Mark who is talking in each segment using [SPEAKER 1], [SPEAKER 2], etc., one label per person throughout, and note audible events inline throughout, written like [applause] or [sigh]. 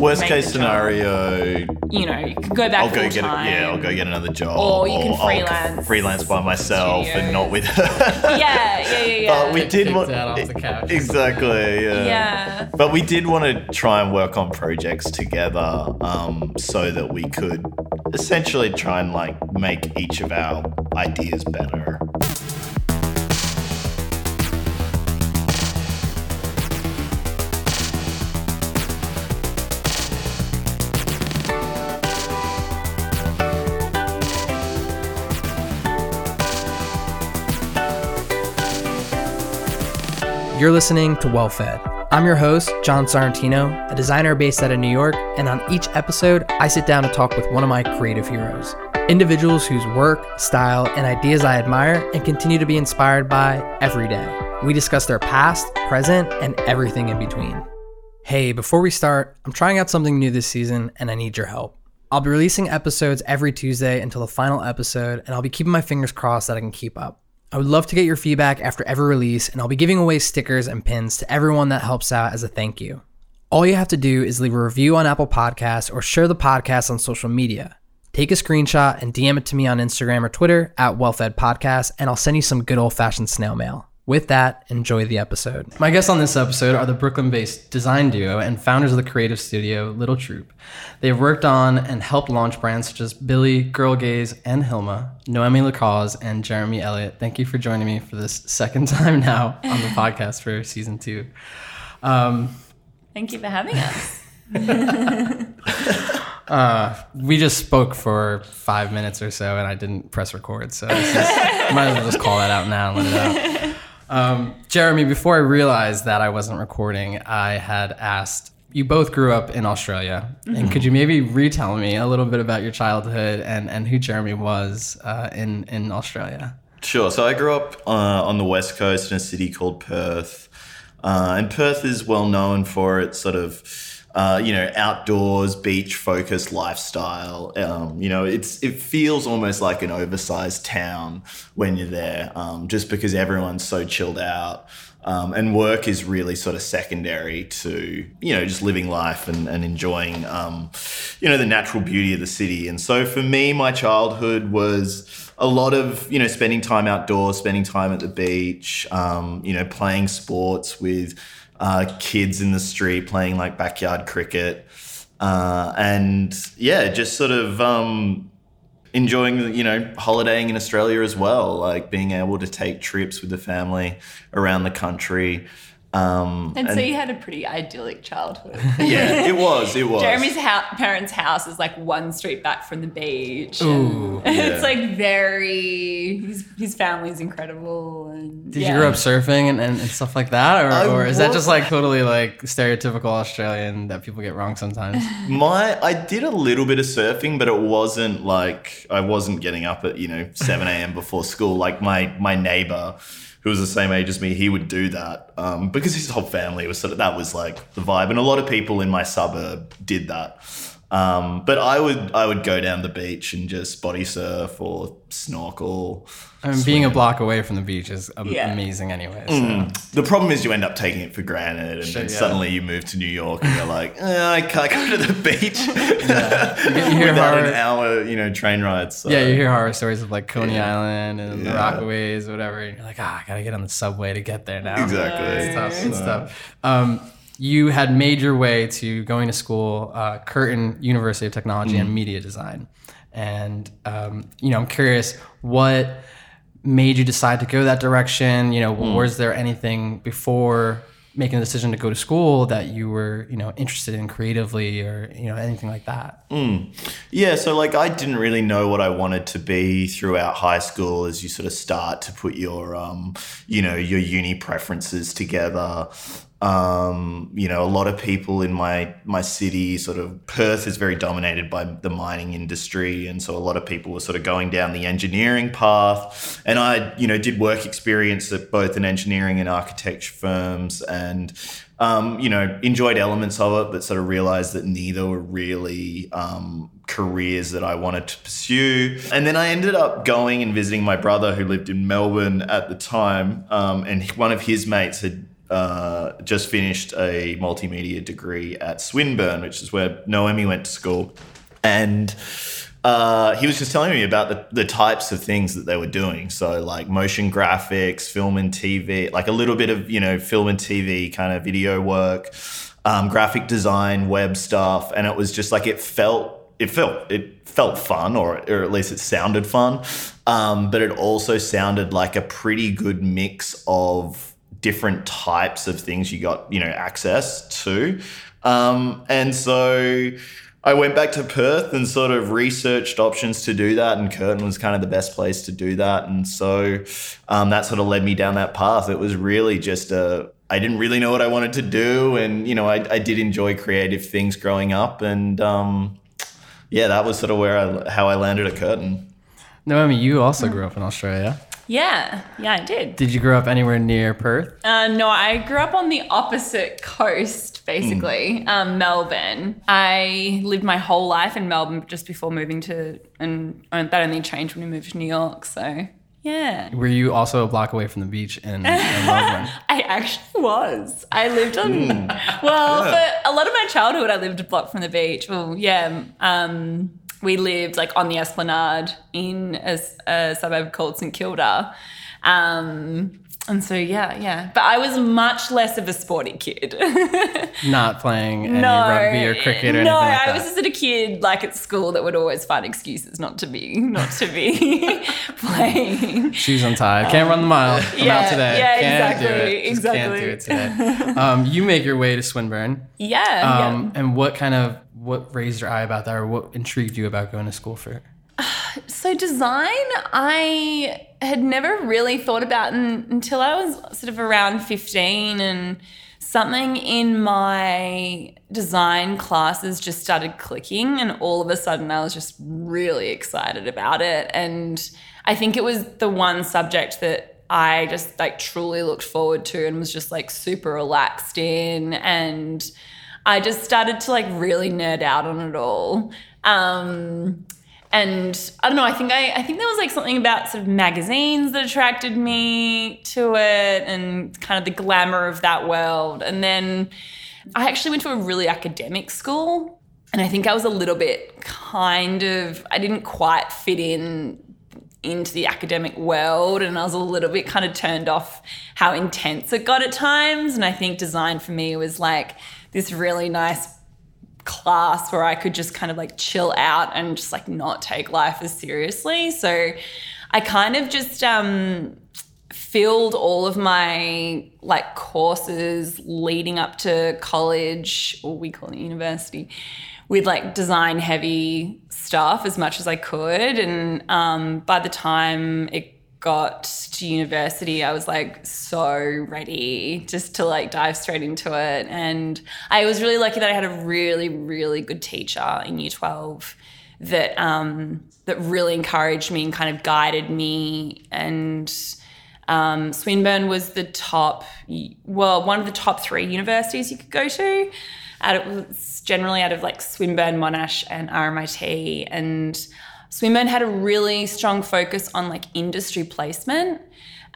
[SPEAKER 1] Worst case scenario,
[SPEAKER 2] You know, you could go back
[SPEAKER 1] I'll go
[SPEAKER 2] full
[SPEAKER 1] get a, yeah, I'll go get another job,
[SPEAKER 2] Or you can
[SPEAKER 1] I'll
[SPEAKER 2] freelance
[SPEAKER 1] freelance by myself and not with her. [laughs]
[SPEAKER 2] Yeah, yeah, yeah, yeah.
[SPEAKER 1] But we did want
[SPEAKER 3] out off the couch. [laughs]
[SPEAKER 1] exactly, yeah.
[SPEAKER 2] yeah.
[SPEAKER 1] But we did want to try and work on projects together, um, so that we could essentially try and like make each of our ideas better.
[SPEAKER 4] You're listening to Well Fed. I'm your host, John Sorrentino, a designer based out of New York, and on each episode, I sit down to talk with one of my creative heroes. Individuals whose work, style, and ideas I admire and continue to be inspired by every day. We discuss their past, present, and everything in between. Hey, before we start, I'm trying out something new this season and I need your help. I'll be releasing episodes every Tuesday until the final episode, and I'll be keeping my fingers crossed that I can keep up. I would love to get your feedback after every release, and I'll be giving away stickers and pins to everyone that helps out as a thank you. All you have to do is leave a review on Apple Podcasts or share the podcast on social media. Take a screenshot and DM it to me on Instagram or Twitter at WellFed Podcast, and I'll send you some good old fashioned snail mail. With that, enjoy the episode. My guests on this episode are the Brooklyn based design duo and founders of the creative studio Little Troop. They have worked on and helped launch brands such as Billie, Girl Gaze, and Hilma, Noemi Lacaze, and Jeremy Elliott. Thank you for joining me for this second [laughs] time now on the podcast for season two. Um,
[SPEAKER 2] Thank you for having us. [laughs]
[SPEAKER 4] we just spoke for five minutes or so, and I didn't press record, so is, might as well just call that out now and let it out. Um, Jeremy, before I realized that I wasn't recording, I had asked. You both grew up in Australia, and could you maybe retell me a little bit about your childhood and, and who Jeremy was uh, in in Australia?
[SPEAKER 1] Sure. So I grew up uh, on the west coast in a city called Perth, uh, and Perth is well known for its sort of, uh, you know, outdoors, beach-focused lifestyle. Um, you know, it's it feels almost like an oversized town when you're there, um, just because everyone's so chilled out. Um, and work is really sort of secondary to you know just living life and, and enjoying um, you know the natural beauty of the city and so for me my childhood was a lot of you know spending time outdoors spending time at the beach um, you know playing sports with uh, kids in the street playing like backyard cricket uh, and yeah just sort of um, enjoying you know holidaying in Australia as well, like being able to take trips with the family around the country. Um,
[SPEAKER 2] And, so you had a pretty idyllic childhood. [laughs]
[SPEAKER 1] yeah, it was. It was.
[SPEAKER 2] Jeremy's parents' house is like one street back from the beach.
[SPEAKER 4] Ooh,
[SPEAKER 1] yeah.
[SPEAKER 2] It's like very, his, his family's incredible. And
[SPEAKER 4] Did
[SPEAKER 2] yeah.
[SPEAKER 4] you grow up surfing and, and, and stuff like that, or,
[SPEAKER 1] I
[SPEAKER 4] or is that just like totally like stereotypical Australian that people get wrong sometimes? [laughs]
[SPEAKER 1] My I did a little bit of surfing, but it wasn't like I wasn't getting up at you know seven a.m. before school. Like my my neighbor, who was the same age as me, he would do that um, because his whole family was sort of that was like the vibe, and a lot of people in my suburb did that. Um, but I would I would go down the beach and just body surf or snorkel.
[SPEAKER 4] I mean, being a block away from the beach is am-
[SPEAKER 2] Yeah.
[SPEAKER 4] amazing anyway. So.
[SPEAKER 1] The problem is you end up taking it for granted, and then
[SPEAKER 4] yeah.
[SPEAKER 1] suddenly you move to New York and you're like, [laughs] eh, I can't go to the beach [laughs]
[SPEAKER 4] You hear [laughs]
[SPEAKER 1] without
[SPEAKER 4] horror,
[SPEAKER 1] an hour, you know, train ride. So.
[SPEAKER 4] yeah, you hear horror stories of like Coney Island and the
[SPEAKER 1] Yeah.
[SPEAKER 4] Rockaways, whatever. And you're like, ah, I gotta get on the subway to get there now.
[SPEAKER 1] exactly.
[SPEAKER 4] It's tough. It's tough. Um, you had made your way to going to school, uh, Curtin University of Technology and Media Design, and um, you know, I'm curious what made you decide to go that direction. You know, was there anything before making the decision to go to school that you were, you know, interested in creatively or you know anything like that?
[SPEAKER 1] Yeah, so like I didn't really know what I wanted to be throughout high school as you sort of start to put your um, you know, your uni preferences together. Um, you know, a lot of people in my my city, sort of Perth is very dominated by the mining industry, and so a lot of people were sort of going down the engineering path. And I, you know, did work experience at both an engineering and architecture firms, and um, you know, enjoyed elements of it, but sort of realized that neither were really um, careers that I wanted to pursue. And then I ended up going and visiting my brother who lived in Melbourne at the time, um, and one of his mates had uh, just finished a multimedia degree at Swinburne, which is where Noemi went to school, and uh, he was just telling me about the, the types of things that they were doing. So like motion graphics, film and TV, like a little bit of you know film and TV kind of video work, um, graphic design, web stuff, and it was just like it felt it felt it felt fun, or or at least it sounded fun, um, but it also sounded like a pretty good mix of different types of things you got you know access to, um, and so. I went back to Perth and sort of researched options to do that, and Curtin was kind of the best place to do that. And so um, that sort of led me down that path. It was really just a, I didn't really know what I wanted to do. And, you know, I, I did enjoy creative things growing up. And um, yeah, that was sort of where I, how I landed at Curtin.
[SPEAKER 4] Noemi, you also grew up in Australia.
[SPEAKER 2] Yeah, yeah, I did.
[SPEAKER 4] Did you grow up anywhere near Perth?
[SPEAKER 2] Uh, no, I grew up on the opposite coast, basically, um, Melbourne. I lived my whole life in Melbourne just before moving to, and, that only changed when we moved to New York. So, yeah.
[SPEAKER 4] Were you also a block away from the beach in, in Melbourne?
[SPEAKER 2] I actually was. I lived on, [laughs] well, for a lot of my childhood, I lived a block from the beach. Well, yeah. Um, we lived like on the Esplanade in a, a suburb called St Kilda. Um, and so, yeah, yeah. But I was much less of a sporty kid. [laughs]
[SPEAKER 4] Not playing any rugby or cricket or
[SPEAKER 2] no,
[SPEAKER 4] anything like
[SPEAKER 2] I was just a kid like at school that would always find excuses not to be not to be [laughs] [laughs] playing.
[SPEAKER 4] Shoes untied. Can't run the mile. I'm
[SPEAKER 2] Yeah,
[SPEAKER 4] out today.
[SPEAKER 2] yeah,
[SPEAKER 4] can't do
[SPEAKER 2] exactly,
[SPEAKER 4] it. Just Can't do it today. Um, you make your way to Swinburne.
[SPEAKER 2] Yeah,
[SPEAKER 4] Um, And what kind of what raised your eye about that, or what intrigued you about going to school for it?
[SPEAKER 2] So design, I had never really thought about un- until I was sort of around 15 and something in my design classes just started clicking and all of a sudden I was just really excited about it and I think it was the one subject that I just like truly looked forward to and was just like super relaxed in and I just started to like really nerd out on it all. Um, and I don't know. I think I, I think there was like something about sort of magazines that attracted me to it, and kind of the glamour of that world. And then I actually went to a really academic school, and I think I was a little bit kind of I didn't quite fit in into the academic world and I was a little bit kind of turned off how intense it got at times and I think design for me was like this really nice class where I could just kind of like chill out and just like not take life as seriously. So I kind of just um, filled all of my like courses leading up to college, or we call it university, with like design heavy stuff as much as I could. And um, by the time it got to university, I was like so ready just to like dive straight into it. And I was really lucky that I had a really, really good teacher in year 12 that um, that really encouraged me and kind of guided me. And um, Swinburne was the top, well, one of the top three universities you could go to. Out of, generally out of like Swinburne, Monash, and RMIT. And Swinburne had a really strong focus on like industry placement.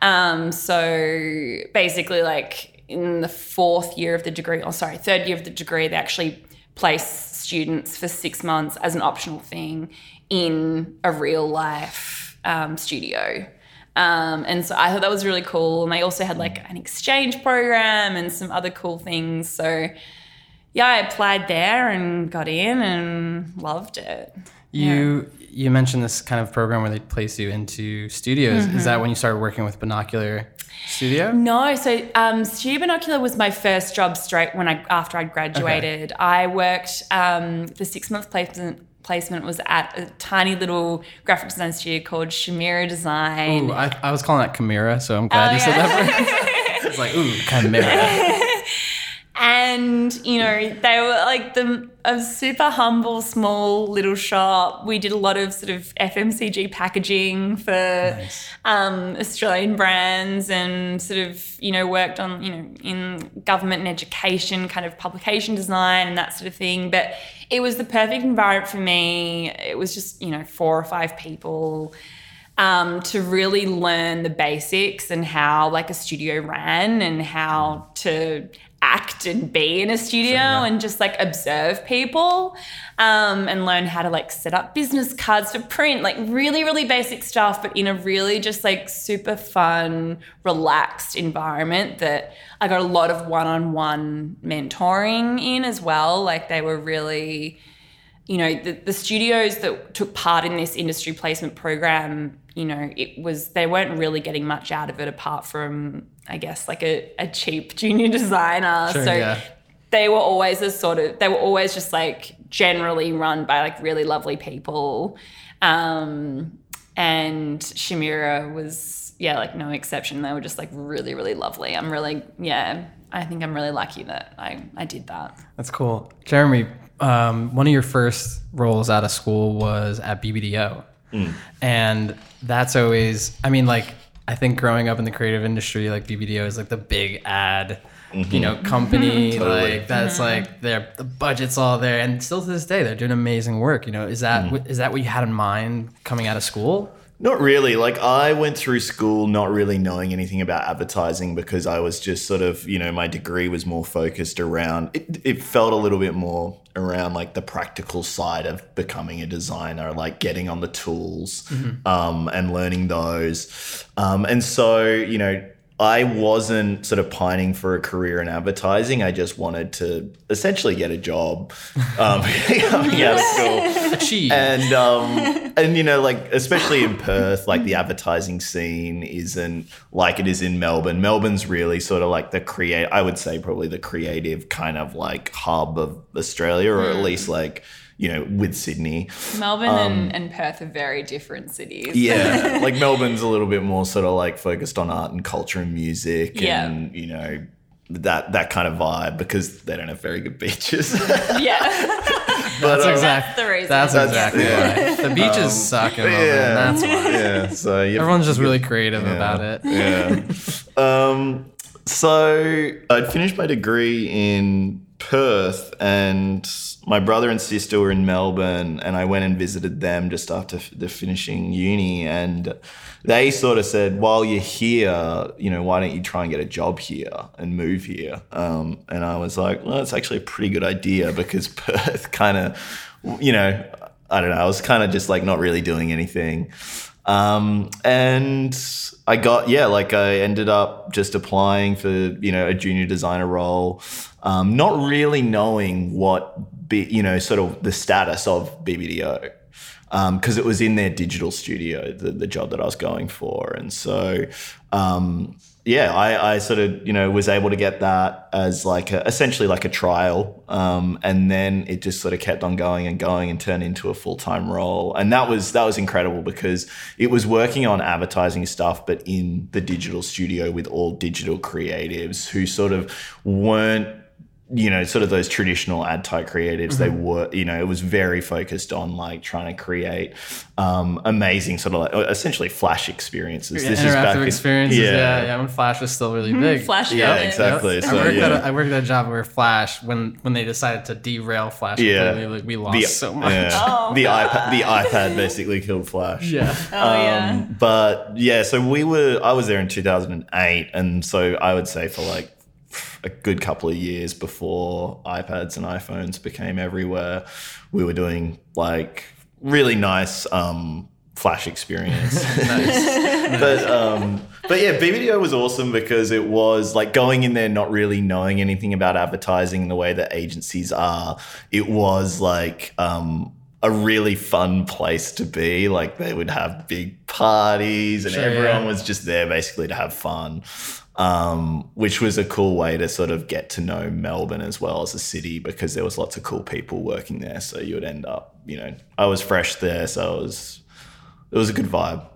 [SPEAKER 2] Um, so basically, like in the fourth year of the degree, or sorry, third year of the degree, they actually place students for six months as an optional thing in a real life um, studio. Um, and so I thought that was really cool. And they also had like an exchange program and some other cool things. So yeah, I applied there and got in and loved it.
[SPEAKER 4] You you mentioned this kind of program where they place you into studios. Is that when you started working with Binocular Studio?
[SPEAKER 2] No, so um, Studio Binocular was my first job straight when I after I'd graduated. I worked um, the six month placement placement was at a tiny little graphic design studio called Shamira Design.
[SPEAKER 4] Ooh, I, I was calling that Chimera, so I'm glad you said that. [laughs] it's like ooh, Chimera. [laughs]
[SPEAKER 2] and you know they were like the a super humble small little shop. We did a lot of sort of fmcg packaging for um, australian brands and sort of you know worked on you know in government and education kind of publication design and that sort of thing. But it was the perfect environment for me. It was just you know four or five people um, to really learn the basics and how like a studio ran and how to act and be in a studio and just like observe people um, and learn how to like set up business cards for print like really really basic stuff but in a really just like super fun relaxed environment that i got a lot of one-on-one mentoring in as well. Like they were really you know the, the studios that took part in this industry placement program you know it was they weren't really getting much out of it apart from i guess like a, a cheap [laughs] junior designer.
[SPEAKER 4] Sure,
[SPEAKER 2] so
[SPEAKER 4] yeah.
[SPEAKER 2] they were always a sort of they were always just like generally run by like really lovely people. Um and shamira was yeah like no exception. They were just like really really lovely. I'm really yeah i think i'm really lucky that i i did that.
[SPEAKER 4] That's cool. Jeremy, um, one of your first roles out of school was at BBDO. Mm. And that's always, I mean, like, I think growing up in the creative industry, like BBDO is like the big ad, you know, mm-hmm. company. Mm-hmm.
[SPEAKER 1] Totally. Mm-hmm.
[SPEAKER 4] Like that's like their the budget's all there, and still to this day they're doing amazing work. You know, is that mm. wh- is that what you had in mind coming out of school?
[SPEAKER 1] Not really. Like I went through school not really knowing anything about advertising because I was just sort of, you know, my degree was more focused around it, it felt a little bit more around like the practical side of becoming a designer, like getting on the tools um, and learning those. Um, and so, you know, I wasn't sort of pining for a career in advertising. I just wanted to essentially get a job um, [laughs] coming out of [laughs] school
[SPEAKER 4] Achieve.
[SPEAKER 1] and um and you know like especially in Perth like the advertising scene isn't like it is in Melbourne Melbourne's really sort of like the create I would say probably the creative kind of like hub of Australia or at least like you know with Sydney
[SPEAKER 2] melbourne and, and perth are very different cities
[SPEAKER 1] yeah [laughs] like Melbourne's a little bit more sort of like focused on art and culture and music
[SPEAKER 2] Yeah.
[SPEAKER 1] and you know that that kind of vibe because they don't have very good beaches [laughs]
[SPEAKER 2] yeah [laughs]
[SPEAKER 1] but
[SPEAKER 4] that's
[SPEAKER 1] um,
[SPEAKER 4] exact-
[SPEAKER 2] the reason.
[SPEAKER 4] That's,
[SPEAKER 1] That's-
[SPEAKER 4] exactly
[SPEAKER 1] yeah.
[SPEAKER 4] why. The beaches suck in Melbourne.
[SPEAKER 1] yeah.
[SPEAKER 4] That's why.
[SPEAKER 1] yeah so you
[SPEAKER 4] Everyone's just really creative about it.
[SPEAKER 1] Yeah. um, so I'd finished my degree in Perth, and my brother and sister were in Melbourne, and I went and visited them just after the finishing uni, and they sort of said, "While you're here, you know, why don't you try and get a job here and move here?" Um, and I was like, "Well, that's actually a pretty good idea because [laughs] Perth kind of, you know." I don't know. I was kind of just like not really doing anything. Um, and I got, yeah, like I ended up just applying for, you know, a junior designer role, um, not really knowing what, you know, sort of the status of BBDO. Because it was in their digital studio, the, the job that I was going for. And so, um, yeah, I, I sort of, you know, was able to get that as like a, essentially like a trial. Um, and then it just sort of kept on going and going and turned into a full time role. And that was, that was incredible because it was working on advertising stuff, but in the digital studio with all digital creatives who sort of weren't you know, sort of those traditional ad type creatives, they were, you know, it was very focused on like trying to create um, amazing sort of like essentially flash experiences. This is back
[SPEAKER 4] Interactive
[SPEAKER 1] in-
[SPEAKER 4] experiences. Yeah. yeah, When Flash was still really big.
[SPEAKER 2] Flash
[SPEAKER 1] Yeah,
[SPEAKER 2] Gordon.
[SPEAKER 1] exactly.
[SPEAKER 4] I
[SPEAKER 1] So,
[SPEAKER 4] worked,
[SPEAKER 1] yeah.
[SPEAKER 4] at a, I worked at a job where Flash, when when they decided to derail Flash,
[SPEAKER 1] Yeah.
[SPEAKER 4] completely, like, we lost so much.
[SPEAKER 1] yeah. [laughs]
[SPEAKER 2] Oh,
[SPEAKER 1] the iPad, the iPad basically killed Flash.
[SPEAKER 4] Yeah.
[SPEAKER 2] Oh yeah.
[SPEAKER 1] Um, but yeah, so we were, I was there in 2008. And so I would say for like a good couple of years before iPads and iPhones became everywhere, we were doing like really nice um, Flash experience. [laughs] [laughs] but um, but yeah, BBDO was awesome because it was like going in there not really knowing anything about advertising the way that agencies are. It was like um, a really fun place to be. Like they would have big parties and
[SPEAKER 4] Sure,
[SPEAKER 1] everyone
[SPEAKER 4] yeah.
[SPEAKER 1] was just there basically to have fun. Um, which was a cool way to sort of get to know Melbourne as well as a city because there was lots of cool people working there. So you would end up, you know, I was fresh there, so it was it was a good vibe.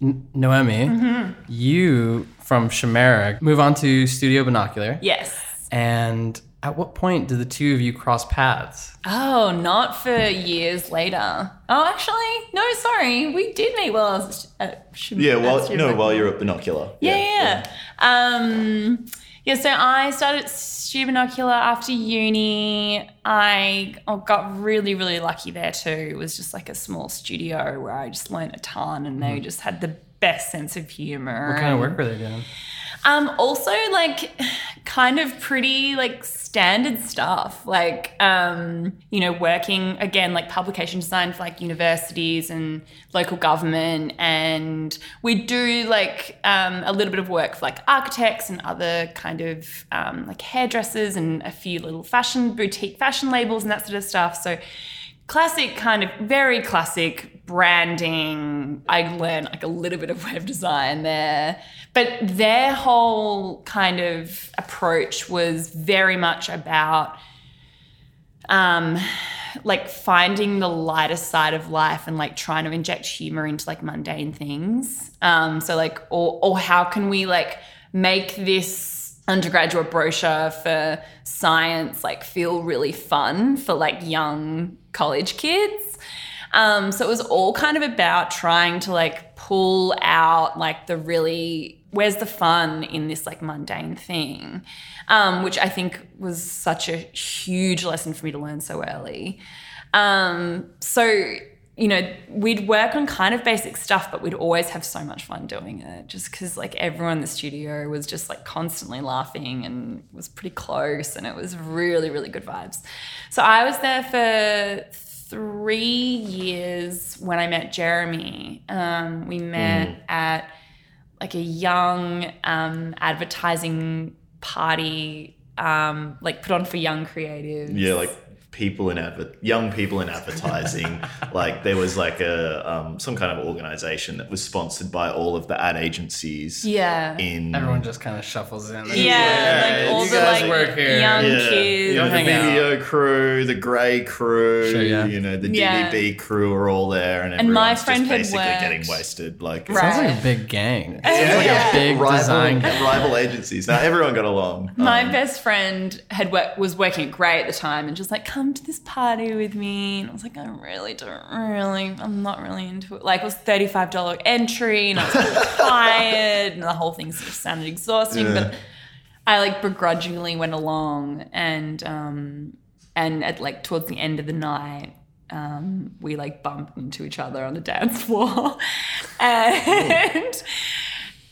[SPEAKER 4] Noemi,
[SPEAKER 2] Mm-hmm.
[SPEAKER 4] you from Chimera move on to Studio Binocular.
[SPEAKER 2] Yes.
[SPEAKER 4] And at what point did the two of you cross paths?
[SPEAKER 2] Oh, not for years later. Oh, actually, no, sorry. We did meet while I was at Shim-
[SPEAKER 1] Yeah,
[SPEAKER 2] at
[SPEAKER 1] well,
[SPEAKER 2] Shim-
[SPEAKER 1] no, while you're at Binocular.
[SPEAKER 2] Yeah, yeah. yeah. Um, Yeah, so I started Stu Binocular after uni. I oh, got really, really lucky there too. It was just like a small studio where I just learned a ton and they just had the best sense of humor.
[SPEAKER 4] Mm-hmm. What kind of work were they doing?
[SPEAKER 2] Um, also like kind of pretty like standard stuff. Like um, you know, working again like publication design for like universities and local government and we do like um, a little bit of work for like architects and other kind of um, like hairdressers and a few little fashion boutique fashion labels and that sort of stuff. So classic kind of very classic branding. I learned like a little bit of [laughs] web design there. But their whole kind of approach was very much about um like finding the lighter side of life and like trying to inject humor into like mundane things. Um so like or or how can we like make this undergraduate brochure for science like feel really fun for like young college kids. Um, so it was all kind of about trying to like pull out like the really where's the fun in this like mundane thing, um, which I think was such a huge lesson for me to learn so early. Um, so you know, we'd work on kind of basic stuff, but we'd always have so much fun doing it just because, like, everyone in the studio was just like constantly laughing and was pretty close, and it was really, really good vibes. So I was there for three years when I met Jeremy. Um, we met at like a young um, advertising party, um, like put on for young creatives.
[SPEAKER 1] Yeah, like people in adver- young people in advertising. [laughs] like there was like a um, some kind of organization that was sponsored by all of the ad agencies.
[SPEAKER 2] Yeah.
[SPEAKER 1] In
[SPEAKER 4] Everyone just kind of shuffles in.
[SPEAKER 2] Yeah,
[SPEAKER 1] Yeah,
[SPEAKER 2] like all
[SPEAKER 4] you
[SPEAKER 2] the
[SPEAKER 4] guys
[SPEAKER 2] like
[SPEAKER 4] work here.
[SPEAKER 2] young
[SPEAKER 1] yeah,
[SPEAKER 2] kids.
[SPEAKER 1] you know, the
[SPEAKER 4] hang out.
[SPEAKER 1] video crew, the grey crew,
[SPEAKER 4] Sure, yeah.
[SPEAKER 1] you know, the
[SPEAKER 2] Yeah.
[SPEAKER 1] DDB crew are all there, and,
[SPEAKER 2] And my friend
[SPEAKER 1] just basically
[SPEAKER 2] worked-
[SPEAKER 1] getting wasted. Like
[SPEAKER 2] Right.
[SPEAKER 4] Sounds like a big gang. It's [laughs]
[SPEAKER 2] Yeah.
[SPEAKER 4] like a big
[SPEAKER 1] rival,
[SPEAKER 4] design gang.
[SPEAKER 1] rival agencies. Now everyone got along.
[SPEAKER 2] My
[SPEAKER 1] Um,
[SPEAKER 2] best friend had work, was working at Grey at the time, and just like, come to this party with me. And I was like, I really don't really, I'm not really into it. Like, it was thirty five dollar entry, and I was really [laughs] tired, and the whole thing sort of sounded exhausting.
[SPEAKER 1] Yeah.
[SPEAKER 2] But I like begrudgingly went along, and um, and at like towards the end of the night. Um, we like bumped into each other on the dance floor, [laughs] and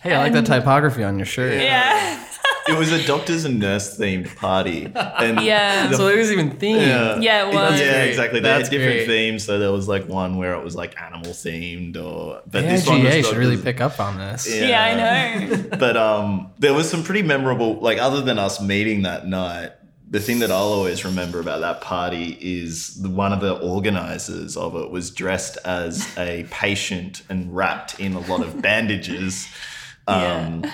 [SPEAKER 4] Hey, I like that typography on your shirt.
[SPEAKER 2] yeah,
[SPEAKER 1] it was a doctors and nurse themed party, and
[SPEAKER 2] Yeah.
[SPEAKER 1] the
[SPEAKER 4] So it was even themed.
[SPEAKER 1] Yeah,
[SPEAKER 2] Yeah, it was.
[SPEAKER 1] Yeah,
[SPEAKER 4] great.
[SPEAKER 1] exactly. They
[SPEAKER 4] That's
[SPEAKER 1] had different
[SPEAKER 4] great.
[SPEAKER 1] themes. So there was like one where it was like animal themed, or but this one
[SPEAKER 4] AIGA should really pick up on this.
[SPEAKER 1] Yeah.
[SPEAKER 2] yeah, I know. [laughs]
[SPEAKER 1] But um, there was some pretty memorable. Like other than us meeting that night, the thing that I'll always remember about that party is the, one of the organizers of it was dressed as a patient and wrapped in a lot of bandages. [laughs] Um,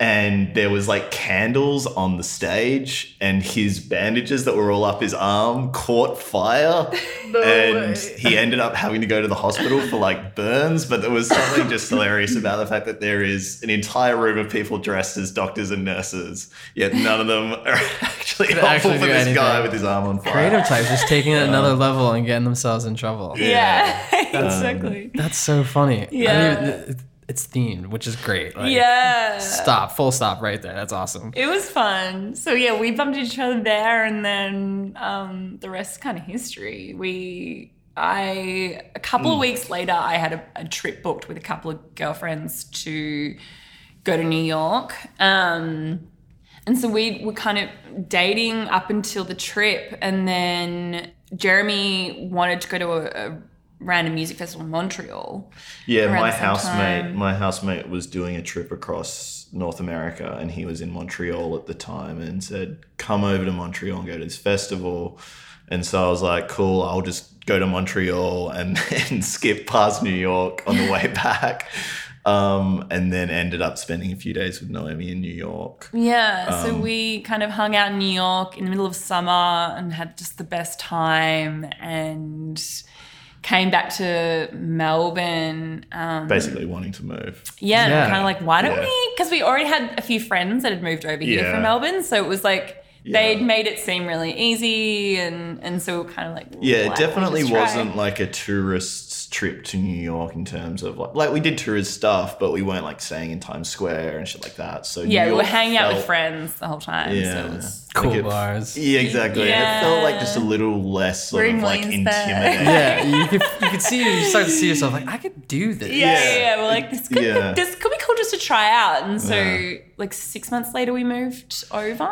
[SPEAKER 1] and there was like candles on the stage and his bandages that were all up his arm caught fire [laughs] and he ended up having to go to the hospital for like burns but there was something just hilarious about the fact that there is an entire room of people dressed as doctors and nurses yet none of them are [laughs] actually
[SPEAKER 4] Could
[SPEAKER 1] helpful
[SPEAKER 4] actually
[SPEAKER 1] for
[SPEAKER 4] do
[SPEAKER 1] this guy with his arm on fire
[SPEAKER 4] Creative types just taking it um, another level and getting themselves in trouble.
[SPEAKER 2] Yeah, [laughs] exactly.
[SPEAKER 4] That's so funny. I
[SPEAKER 2] Yeah.
[SPEAKER 4] It's themed, which is great. Like,
[SPEAKER 2] yeah.
[SPEAKER 4] Stop. Full stop right there. That's awesome.
[SPEAKER 2] It was fun. So yeah, we bumped each other there, and then um, the rest is kind of history. We, I, a couple of weeks later, I had a, a trip booked with a couple of girlfriends to go to New York. Um, and so we were kind of dating up until the trip, and then Jeremy wanted to go to a, a random music festival in Montreal.
[SPEAKER 1] Yeah, my housemate,
[SPEAKER 2] time.
[SPEAKER 1] my housemate was doing a trip across North America, and he was in Montreal at the time, and said, "Come over to Montreal and go to this festival." And so I was like, "Cool, I'll just go to Montreal and [laughs] then skip past New York on the way back." Um, and then ended up spending a few days with Noemi in New York.
[SPEAKER 2] Yeah, so we kind of hung out in New York in the middle of summer and had just the best time and came back to Melbourne. Um,
[SPEAKER 1] Basically, wanting to move.
[SPEAKER 2] yeah, and
[SPEAKER 4] Yeah.
[SPEAKER 2] kind of like, why don't
[SPEAKER 1] Yeah.
[SPEAKER 2] we? Because we already had a few friends that had moved over here
[SPEAKER 1] Yeah.
[SPEAKER 2] from Melbourne, so it was like
[SPEAKER 1] Yeah.
[SPEAKER 2] they'd made it seem really easy, and and so we were kind of like,
[SPEAKER 1] Yeah,
[SPEAKER 2] why
[SPEAKER 1] it
[SPEAKER 2] don't we
[SPEAKER 1] definitely
[SPEAKER 2] just try?
[SPEAKER 1] wasn't like a tourist's trip to New York in terms of like, like we did tourist stuff, but we weren't like staying in Times Square and shit like that. So
[SPEAKER 2] Yeah, we were
[SPEAKER 1] York
[SPEAKER 2] hanging out with friends the whole time. So
[SPEAKER 1] Yeah.
[SPEAKER 2] it was,
[SPEAKER 4] Cool
[SPEAKER 1] Like it-
[SPEAKER 4] bars.
[SPEAKER 1] Yeah, exactly.
[SPEAKER 2] Yeah.
[SPEAKER 1] It felt like just a little less sort
[SPEAKER 2] We're
[SPEAKER 1] of like
[SPEAKER 2] Williamsburg.
[SPEAKER 1] intimidating.
[SPEAKER 4] Yeah, you could you could see you start to see yourself like I could do this.
[SPEAKER 2] yeah, yeah,
[SPEAKER 1] Yeah.
[SPEAKER 2] yeah. We're like, this could,
[SPEAKER 1] Yeah.
[SPEAKER 2] this could be cool just to try out. And so,
[SPEAKER 1] Yeah.
[SPEAKER 2] like, six months later, we moved over.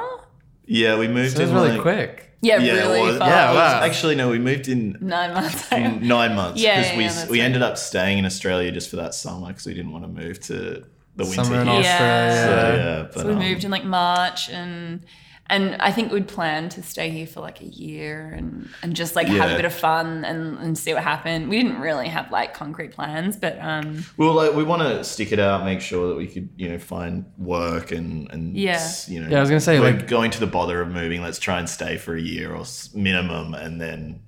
[SPEAKER 1] Yeah, we moved
[SPEAKER 4] So it was really
[SPEAKER 1] like,
[SPEAKER 4] quick.
[SPEAKER 2] Yeah,
[SPEAKER 1] Yeah,
[SPEAKER 2] really
[SPEAKER 1] well,
[SPEAKER 2] fast.
[SPEAKER 4] Yeah,
[SPEAKER 1] it was-
[SPEAKER 4] wow.
[SPEAKER 1] Actually, no, we moved in
[SPEAKER 2] Nine months later.
[SPEAKER 1] nine months
[SPEAKER 2] Yeah,
[SPEAKER 1] because
[SPEAKER 2] yeah,
[SPEAKER 1] we
[SPEAKER 2] yeah,
[SPEAKER 1] we
[SPEAKER 2] right.
[SPEAKER 1] ended up staying in Australia just for that summer because we didn't want to move to the winter
[SPEAKER 4] Summer in
[SPEAKER 1] here.
[SPEAKER 2] Yeah.
[SPEAKER 1] So, yeah, but,
[SPEAKER 2] So we
[SPEAKER 1] um,
[SPEAKER 2] moved in like March and and I think we'd planned to stay here for like a year and, and just like have a bit of fun and, and see what happened. We didn't really have like concrete plans, but um
[SPEAKER 1] Well, like we want to stick it out, make sure that we could, you know, find work and and
[SPEAKER 2] Yeah.
[SPEAKER 1] you know.
[SPEAKER 4] Yeah, I was gonna say,
[SPEAKER 1] we're
[SPEAKER 4] like-
[SPEAKER 1] going to the bother of moving. Let's try and stay for a year or minimum, and then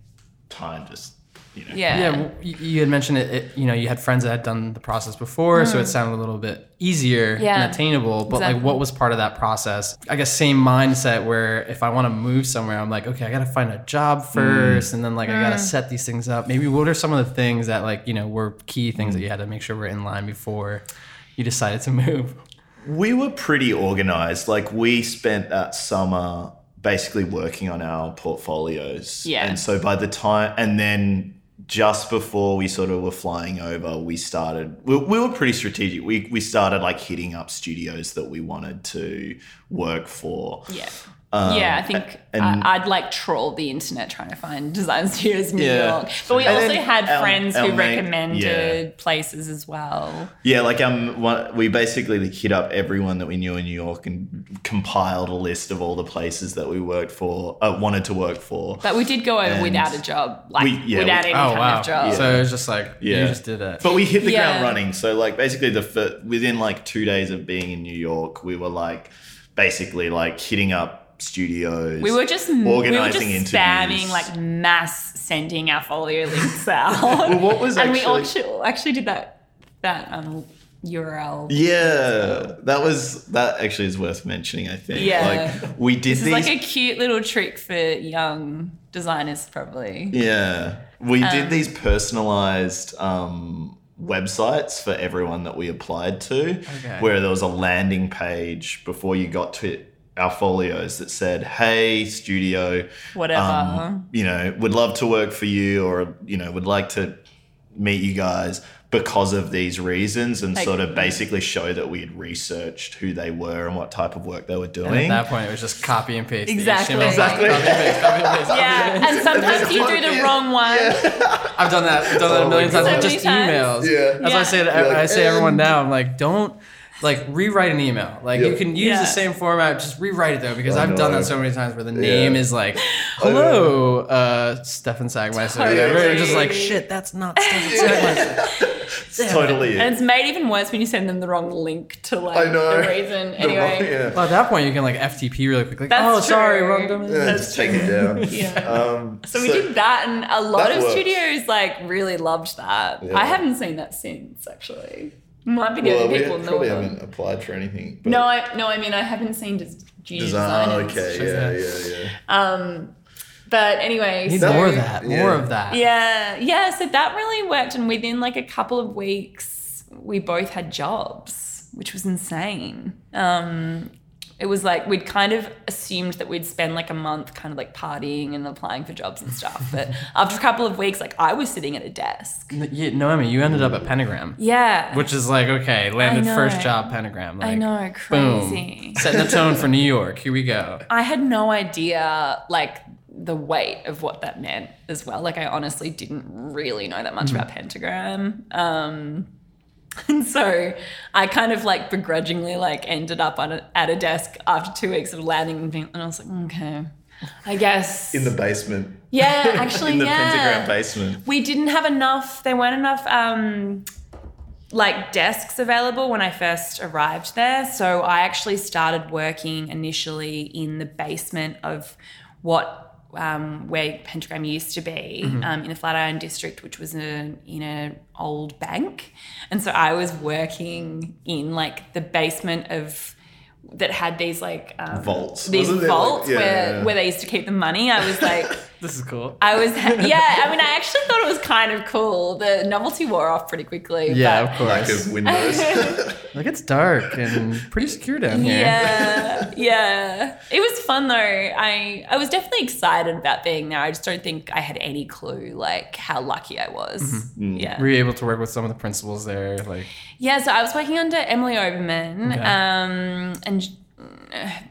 [SPEAKER 1] time just, you know.
[SPEAKER 2] yeah.
[SPEAKER 4] Yeah, you you had mentioned it, it. You know, you had friends that had done the process before, so it sounded a little bit easier
[SPEAKER 2] Mm. Yeah,
[SPEAKER 4] and attainable. But like, what was part of that process? I guess same mindset where if I want to move somewhere, I'm like, okay, I got to find a job
[SPEAKER 1] Mm.
[SPEAKER 4] first, and then like I got
[SPEAKER 2] Mm.
[SPEAKER 4] to set these things up. Maybe what are some of the things that like you know were key things
[SPEAKER 1] Mm.
[SPEAKER 4] that you had to make sure were in line before you decided to move?
[SPEAKER 1] We were pretty organized. Like we spent that summer basically working on our portfolios.
[SPEAKER 2] Yeah.
[SPEAKER 1] And so by the time, and then just before we sort of were flying over, we started, we, we were pretty strategic. We, we started like hitting up studios that we wanted to work for.
[SPEAKER 2] Yeah.
[SPEAKER 1] Um,
[SPEAKER 2] yeah, I think
[SPEAKER 1] and-
[SPEAKER 2] I, I'd like troll the internet trying to find [laughs] design studios in New
[SPEAKER 1] Yeah.
[SPEAKER 2] York. But we
[SPEAKER 1] And
[SPEAKER 2] also had
[SPEAKER 1] our-
[SPEAKER 2] friends
[SPEAKER 1] our
[SPEAKER 2] who
[SPEAKER 1] mate-
[SPEAKER 2] recommended places as well.
[SPEAKER 1] Yeah, like um, one, we basically hit up everyone that we knew in New York and compiled a list of all the places that we worked for, uh, wanted to work for.
[SPEAKER 2] But we did go over without a job, like
[SPEAKER 1] we- yeah,
[SPEAKER 2] without
[SPEAKER 1] we-
[SPEAKER 2] any
[SPEAKER 4] Oh
[SPEAKER 2] kind
[SPEAKER 4] wow!
[SPEAKER 2] of job.
[SPEAKER 4] So it was just like you
[SPEAKER 1] Yeah.
[SPEAKER 4] just did it.
[SPEAKER 1] But we hit the
[SPEAKER 2] Yeah.
[SPEAKER 1] ground running. So like basically the fir- within like two days of being in New York, we were like basically like hitting up studios.
[SPEAKER 2] We were just we were
[SPEAKER 1] Organizing
[SPEAKER 2] just
[SPEAKER 1] interviews.
[SPEAKER 2] spamming like mass sending our folio links out. [laughs]
[SPEAKER 1] Well, what was [laughs]
[SPEAKER 2] and we
[SPEAKER 1] actually-
[SPEAKER 2] actually actually did that that um URL.
[SPEAKER 1] Yeah, that was that actually is worth mentioning. I think.
[SPEAKER 2] Yeah.
[SPEAKER 1] Like we did
[SPEAKER 2] This is
[SPEAKER 1] these.
[SPEAKER 2] like a cute little trick for young designers, probably.
[SPEAKER 1] Yeah, we
[SPEAKER 2] Um,
[SPEAKER 1] did these personalized um, websites for everyone that we applied to,
[SPEAKER 4] Okay.
[SPEAKER 1] where there was a landing page before you got to our folios that said, "Hey, studio,
[SPEAKER 2] Whatever.
[SPEAKER 1] um, you know, would love to work for you, or you know, would like to meet you guys." Because of these reasons, and
[SPEAKER 2] Like-
[SPEAKER 1] sort of basically show that we had researched who they were and what type of work they were
[SPEAKER 4] And
[SPEAKER 1] doing.
[SPEAKER 4] at that point, it was just copy and paste.
[SPEAKER 2] Exactly.
[SPEAKER 1] Exactly.
[SPEAKER 4] Copy and paste. Copy and paste.
[SPEAKER 2] yeah, and sometimes [laughs] you do the wrong one. [laughs]
[SPEAKER 4] I've done that. I've done that
[SPEAKER 1] Oh
[SPEAKER 4] a million times
[SPEAKER 2] God.
[SPEAKER 4] with just
[SPEAKER 2] So many
[SPEAKER 4] emails.
[SPEAKER 1] Yeah.
[SPEAKER 4] As why I say to,
[SPEAKER 1] You're like,
[SPEAKER 4] I say everyone now. I'm like, don't like rewrite an email. Like
[SPEAKER 1] Yeah.
[SPEAKER 4] you can use
[SPEAKER 2] Yeah.
[SPEAKER 4] the same format, just rewrite it though, because
[SPEAKER 1] I
[SPEAKER 4] I've done
[SPEAKER 1] know.
[SPEAKER 4] that so many times where the name
[SPEAKER 1] Yeah.
[SPEAKER 4] is like, [laughs] hello, uh, Stefan Sagmeister. or whatever.
[SPEAKER 2] Totally.
[SPEAKER 4] Just like shit. That's not Stefan [laughs] Sagmeister. [laughs]
[SPEAKER 1] totally.
[SPEAKER 2] And it's made even worse when you send them the wrong link to like
[SPEAKER 1] I know.
[SPEAKER 2] the reason.
[SPEAKER 1] The
[SPEAKER 2] Anyway.
[SPEAKER 1] wrong- yeah.
[SPEAKER 4] Well, at that point, you can like FTP really quickly. Like,
[SPEAKER 2] That's
[SPEAKER 4] oh, sorry, wrong domain.
[SPEAKER 1] Yeah,
[SPEAKER 2] That's
[SPEAKER 1] just take it down.
[SPEAKER 2] Yeah.
[SPEAKER 1] Um,
[SPEAKER 2] So we did that, and a lot of
[SPEAKER 1] works.
[SPEAKER 2] studios like really loved that.
[SPEAKER 1] Yeah.
[SPEAKER 2] I haven't seen that since actually. Might be the
[SPEAKER 1] Well,
[SPEAKER 2] only
[SPEAKER 1] we
[SPEAKER 2] people know
[SPEAKER 1] probably haven't applied for anything.
[SPEAKER 2] No, I no, I mean I haven't seen des- junior
[SPEAKER 1] Design.
[SPEAKER 2] designers.
[SPEAKER 1] Okay, yeah, yeah, yeah.
[SPEAKER 2] Um, but anyway,
[SPEAKER 4] Need
[SPEAKER 2] so,
[SPEAKER 4] more of that. More of that.
[SPEAKER 2] Yeah, yeah. So that really worked, and within like a couple of weeks, we both had jobs, which was insane. Um, it was like we'd kind of assumed that we'd spend like a month kind of like partying and applying for jobs and stuff. [laughs] But after a couple of weeks, like I was sitting at a desk.
[SPEAKER 4] N- You, Noemi, you ended up at Pentagram.
[SPEAKER 2] Yeah.
[SPEAKER 4] Which is like, okay, landed first job Pentagram. Like,
[SPEAKER 2] I know,
[SPEAKER 4] Boom.
[SPEAKER 2] crazy.
[SPEAKER 4] Setting the tone for New York. Here we go.
[SPEAKER 2] I had no idea like the weight of what that meant as well. Like I honestly didn't really know that much about pentagram. Um [laughs] and so I kind of like begrudgingly like ended up on a, at a desk after two weeks of landing and being, and I was like, okay, I guess.
[SPEAKER 1] In the basement.
[SPEAKER 2] yeah, actually, [laughs]
[SPEAKER 1] In the
[SPEAKER 2] yeah.
[SPEAKER 1] pentagram basement.
[SPEAKER 2] We didn't have enough. There weren't enough um, like desks available when I first arrived there. So I actually started working initially in the basement of what um, where Pentagram used to be um, in the Flatiron district, which was a, in an old bank, and so I was working in like the basement of that had these like um,
[SPEAKER 1] Vaults.
[SPEAKER 2] these
[SPEAKER 1] Wasn't there, like-
[SPEAKER 2] vaults
[SPEAKER 1] yeah,
[SPEAKER 2] where
[SPEAKER 1] yeah, yeah.
[SPEAKER 2] where they used to keep the money. I was like. [laughs]
[SPEAKER 4] This is cool.
[SPEAKER 2] I was, [laughs] yeah, I mean, I actually thought it was kind of cool. The novelty wore off pretty quickly.
[SPEAKER 4] Yeah,
[SPEAKER 2] but-
[SPEAKER 4] of course.
[SPEAKER 1] Lack of windows. [laughs]
[SPEAKER 4] Like it's dark and pretty secure down here.
[SPEAKER 2] Yeah, yeah. It was fun though. I I was definitely excited about being there. I just don't think I had any clue like how lucky I was.
[SPEAKER 1] Mm-hmm.
[SPEAKER 2] Yeah.
[SPEAKER 4] Were you able to work with some of the principals there? Like,
[SPEAKER 2] Yeah, so I was working under Emily Oberman,
[SPEAKER 4] Okay.
[SPEAKER 2] um, and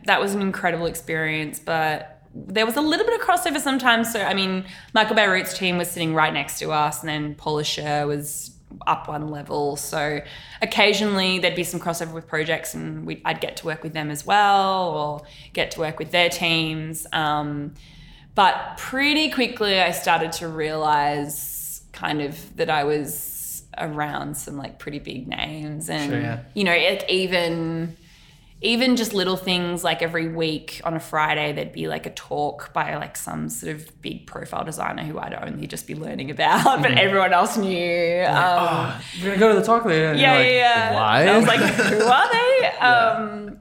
[SPEAKER 2] that was an incredible experience. But there was a little bit of crossover sometimes. So, I mean, Michael Bierut's team was sitting right next to us, and then Paula Scher was up one level. So, occasionally there'd be some crossover with projects, and I'd get to work with them as well, or get to work with their teams. Um, but pretty quickly, I started to realize kind of that I was around some like pretty big names, and
[SPEAKER 4] Sure, yeah.
[SPEAKER 2] you know, like even even just little things like every week on a Friday, there'd be like a talk by like some sort of big profile designer who I'd only just be learning about,
[SPEAKER 4] Mm-hmm.
[SPEAKER 2] but everyone else knew. Um,
[SPEAKER 4] oh, you're gonna go to the talk later. And
[SPEAKER 2] yeah,
[SPEAKER 4] like,
[SPEAKER 2] yeah, yeah.
[SPEAKER 4] Why?
[SPEAKER 2] I was like, who are they? [laughs] Um,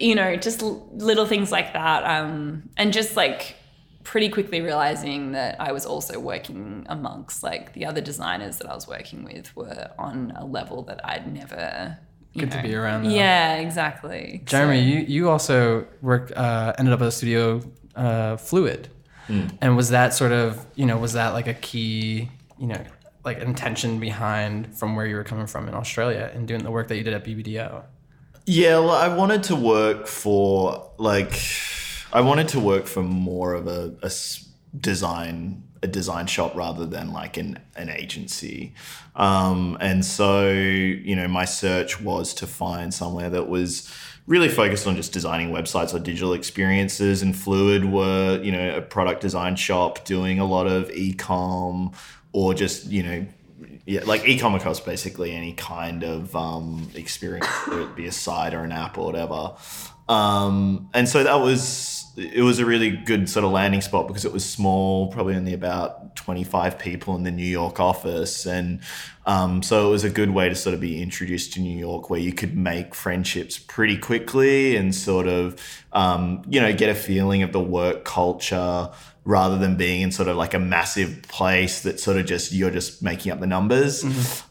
[SPEAKER 2] you know, just l- little things like that. Um, and just like pretty quickly realizing that I was also working amongst like the other designers that I was working with were on a level that I'd never. You
[SPEAKER 4] Good to be around, though.
[SPEAKER 2] Yeah, exactly.
[SPEAKER 4] Jeremy,
[SPEAKER 2] So-
[SPEAKER 4] you you also worked uh, ended up at a studio uh, Fluid, and was that sort of you know was that like a key you know like intention behind from where you were coming from in Australia and doing the work that you did at BBDO?
[SPEAKER 1] Yeah, well, I wanted to work for like I wanted to work for more of a design a design shop rather than like an an agency. Um, and so, you know, my search was to find somewhere that was really focused on just designing websites or digital experiences and Fluid were, you know, a product design shop doing a lot of e-com or just, you know, yeah, like e-commerce across basically any kind of um, experience, whether it be a site or an app or whatever. Um, and so that was it was a really good sort of landing spot because it was small, probably only about 25 people in the New York office. And um, so it was a good way to sort of be introduced to New York where you could make friendships pretty quickly and sort of, um, you know, get a feeling of the work culture rather than being in sort of like a massive place that sort of just you're just making up the numbers.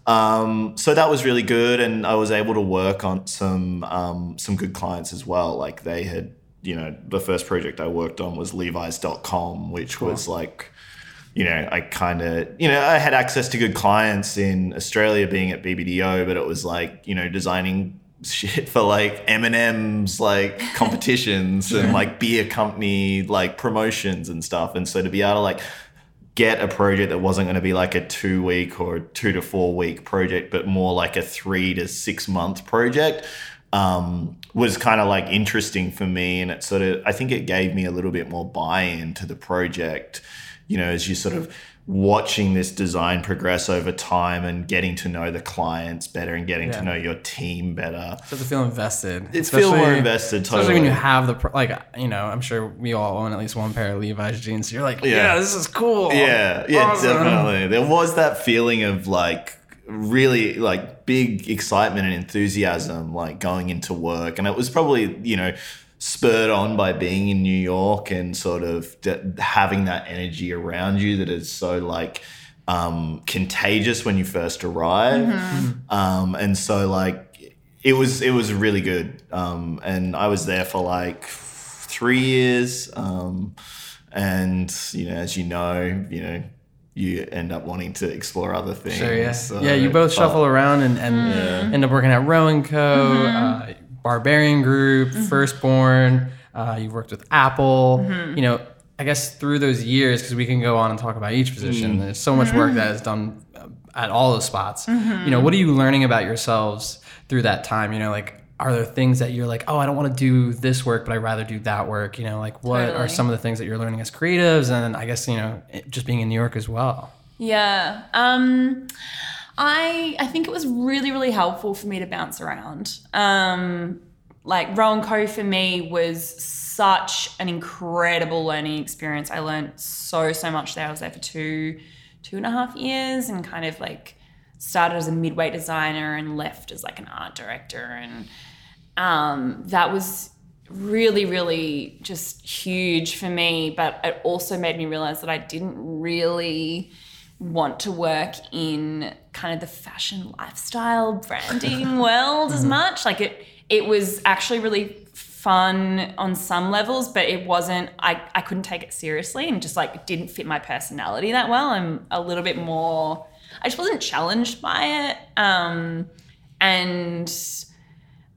[SPEAKER 1] Um, so that was really good, and I was able to work on some um, some good clients as well. Like they had, you know, the first project I worked on was Levi's.com, which was like. You know, I kind of, you know, I had access to good clients in Australia being at BBDO, but it was like, you know, designing [laughs] shit for like M&M's like [laughs] competitions and like beer company like promotions and stuff. And so to be able to like get a project that wasn't going to be like a two week or two to four week project, but more like a three to six month project um, was kind of like interesting for me. And it sort of, I think it gave me a little bit more buy in to the project, you know, as you sort of watching this design progress over time and getting to know the clients better and getting
[SPEAKER 4] Yeah.
[SPEAKER 1] to know your team better.
[SPEAKER 4] So to feel invested.
[SPEAKER 1] It's feel more invested,
[SPEAKER 4] Especially when you have the pro- like you know I'm sure we all own at least one pair of Levi's jeans. You're like yeah,
[SPEAKER 1] Yeah.
[SPEAKER 4] this is cool.
[SPEAKER 1] Yeah, yeah,
[SPEAKER 4] Awesome.
[SPEAKER 1] definitely. There was that feeling of like really like big excitement and enthusiasm like going into work and it was probably, you know, spurred on by being in New York and sort of d- having that energy around you that is so like um contagious when you first arrive. Um and so like it was it was really good. Um and I was there for like 3 years. Um and you know as you know you know you end up wanting to explore other things
[SPEAKER 4] Sure, yeah.
[SPEAKER 1] so-
[SPEAKER 4] yeah, you both
[SPEAKER 1] but-
[SPEAKER 4] shuffle around and, and mm-hmm. end up working at RoAndCo, mm-hmm. uh, Barbarian Group, mm-hmm. Firstborn. Uh, you've worked with Apple. You know, I guess through those years, because we can go on and talk about each position. There's so much work that is done uh, at all those spots. You know, what are you learning about yourselves through that time? You know, like. Are there things that you're like, oh, I don't want to do this work, but I'd rather do that work? You know, like what are some of the things that you're learning as creatives, and I guess you know, just being in New York as well.
[SPEAKER 2] Yeah. Um, I I think it was really really helpful for me to bounce around. Um, like RoAndCo for me was such an incredible learning experience. I learned so so much there. I was there for two two and a half years and kind of like started as a midweight designer and left as like an art director and um, that was really, really just huge for me. But it also made me realize that I didn't really want to work in kind of the fashion lifestyle branding [laughs] world as much. Like it, it was actually really fun on some levels, but it wasn't, I, I couldn't take it seriously and just like didn't fit my personality that well. I'm a little bit more, I just wasn't challenged by it. Um, and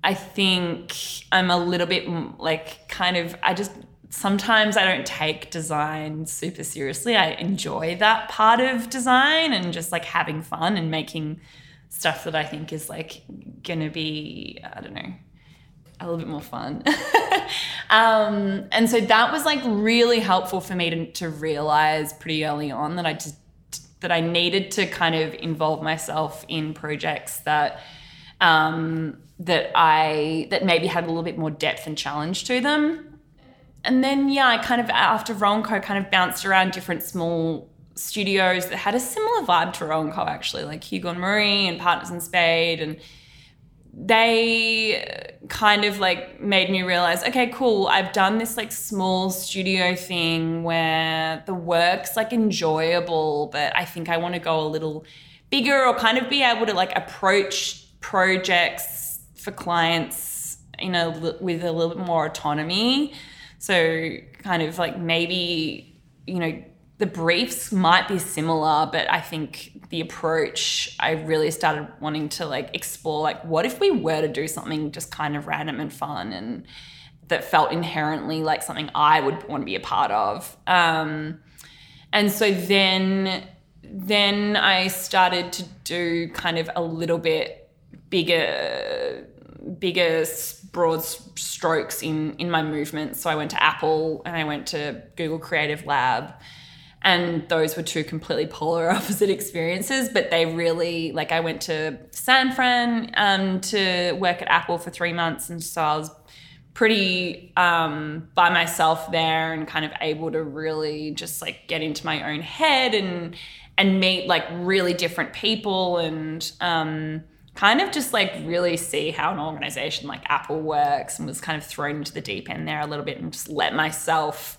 [SPEAKER 2] I think I'm a little bit like kind of, I just, sometimes I don't take design super seriously. I enjoy that part of design and just like having fun and making stuff that I think is like gonna be, I don't know, a little bit more fun. [laughs] um, and so that was like really helpful for me to, to realize pretty early on that I just that I needed to kind of involve myself in projects that um, that I that maybe had a little bit more depth and challenge to them. And then yeah, I kind of after RoAndCo kind of bounced around different small studios that had a similar vibe to RoAndCo actually, like Hugo and Marie and Partners in Spade and they kind of like made me realize okay cool i've done this like small studio thing where the work's like enjoyable but i think i want to go a little bigger or kind of be able to like approach projects for clients in a with a little bit more autonomy so kind of like maybe you know the briefs might be similar, but I think the approach I really started wanting to like explore like what if we were to do something just kind of random and fun and that felt inherently like something I would want to be a part of. Um, and so then then I started to do kind of a little bit bigger bigger broad strokes in in my movements. So I went to Apple and I went to Google Creative Lab and those were two completely polar [laughs] opposite experiences but they really like i went to san fran um, to work at apple for three months and so i was pretty um, by myself there and kind of able to really just like get into my own head and and meet like really different people and um, kind of just like really see how an organization like apple works and was kind of thrown into the deep end there a little bit and just let myself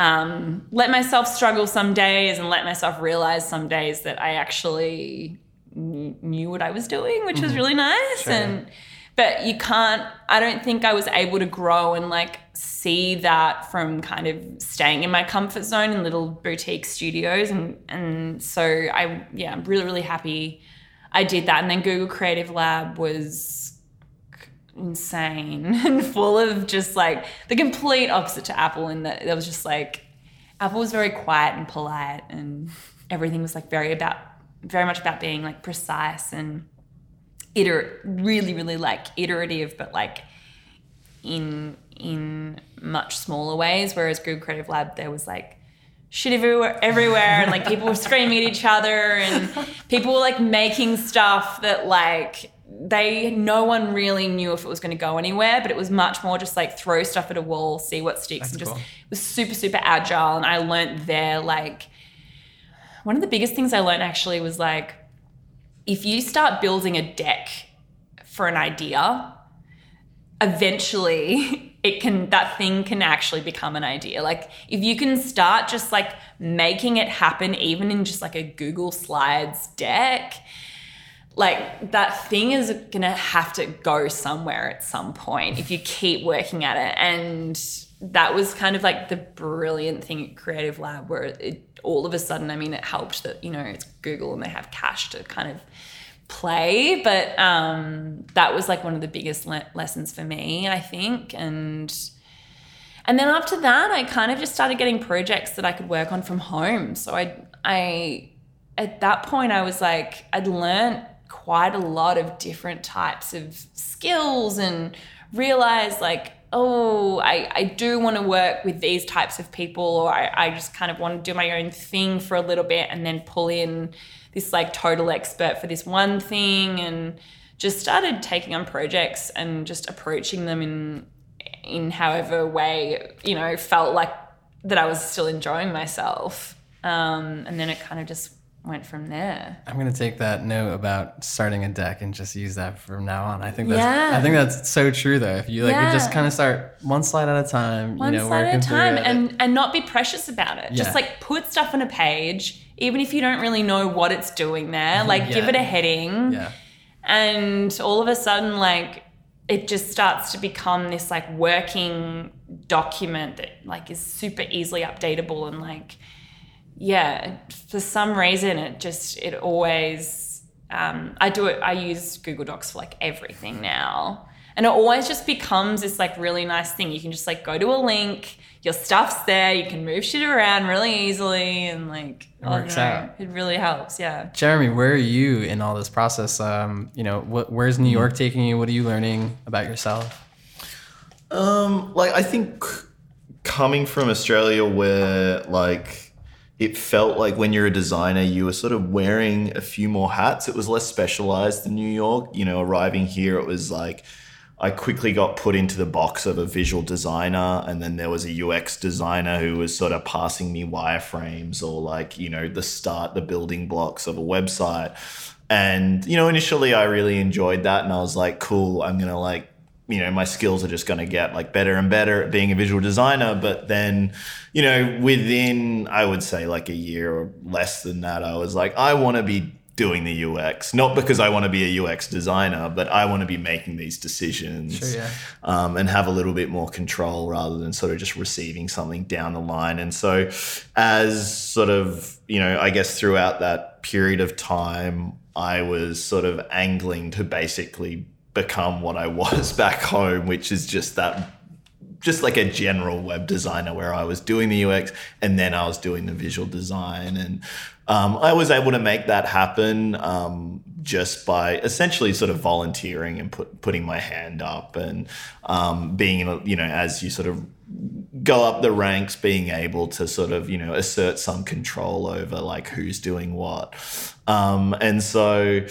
[SPEAKER 2] um, let myself struggle some days and let myself realize some days that I actually knew what I was doing, which mm-hmm. was really nice. Sure. And but you can't. I don't think I was able to grow and like see that from kind of staying in my comfort zone in little boutique studios, and and so I yeah, I'm really really happy I did that. And then Google Creative Lab was insane [laughs] and full of just like the complete opposite to Apple in that it was just like Apple was very quiet and polite and everything was like very about very much about being like precise and iter really really like iterative but like in in much smaller ways whereas Google Creative Lab there was like shit everywhere everywhere and like people were screaming at each other and people were like making stuff that like they no one really knew if it was going to go anywhere, but it was much more just like throw stuff at a wall, see what sticks, That's and just it was super super agile. And I learned there like one of the biggest things I learned actually was like if you start building a deck for an idea, eventually [laughs] it can that thing can actually become an idea. Like if you can start just like making it happen even in just like a Google Slides deck like that thing is gonna have to go somewhere at some point if you keep working at it and that was kind of like the brilliant thing at creative lab where it all of a sudden i mean it helped that you know it's google and they have cash to kind of play but um, that was like one of the biggest le- lessons for me i think. And and then after that i kind of just started getting projects that i could work on from home. So i i at that point i was like i'd learned quite a lot of different types of skills and realized like oh i, I do want to work with these types of people or I, I just kind of want to do my own thing for a little bit and then pull in this like total expert for this one thing and just started taking on projects and just approaching them in in however way you know felt like that i was still enjoying myself. Um, and then it kind of just went from there.
[SPEAKER 4] I'm gonna take that note about starting a deck and just use that from now on. I think that's
[SPEAKER 2] Yeah.
[SPEAKER 4] I think that's so true though. If you like you just kind of start one slide at a time,
[SPEAKER 2] One
[SPEAKER 4] you know,
[SPEAKER 2] slide at a time and, and not be precious about it.
[SPEAKER 4] Yeah.
[SPEAKER 2] Just like put stuff on a page, even if you don't really know what it's doing there, [laughs] like give it a heading.
[SPEAKER 4] yeah.
[SPEAKER 2] and all of a sudden like it just starts to become this like working document that like is super easily updatable and like yeah for some reason it just it always um, i do it i use google docs for like everything now and it always just becomes this like really nice thing you can just like go to a link your stuff's there you can move shit around really easily and like
[SPEAKER 4] It works
[SPEAKER 2] know,
[SPEAKER 4] out.
[SPEAKER 2] it really helps yeah
[SPEAKER 4] Jeremy, where are you in all this process? Um, you know, what, where's New York taking you? What are you learning about yourself?
[SPEAKER 1] Um, like I think coming from Australia, where like it felt like when you're a designer, you were sort of wearing a few more hats. It was less specialized than New York. You know, arriving here, it was like I quickly got put into the box of a visual designer, and then there was a UX designer who was sort of passing me wireframes or like you know the start, the building blocks of a website. And you know, initially I really enjoyed that, and I was like, cool, I'm gonna like you know my skills are just going to get like better and better at being a visual designer but then you know within i would say like a year or less than that i was like i want to be doing the ux not because i want to be a ux designer but i want to be making these decisions
[SPEAKER 4] Sure, yeah.
[SPEAKER 1] um, and have a little bit more control rather than sort of just receiving something down the line. And so, as sort of, you know, I guess throughout that period of time, I was sort of angling to basically become what I was [laughs] back home, which is just that. Just like a general web designer, where I was doing the UX and then I was doing the visual design, and um, I was able to make that happen um, just by essentially sort of volunteering and put, putting my hand up and um, being, you know, as you sort of go up the ranks, being able to sort of, you know, assert some control over like who's doing what. Um, and so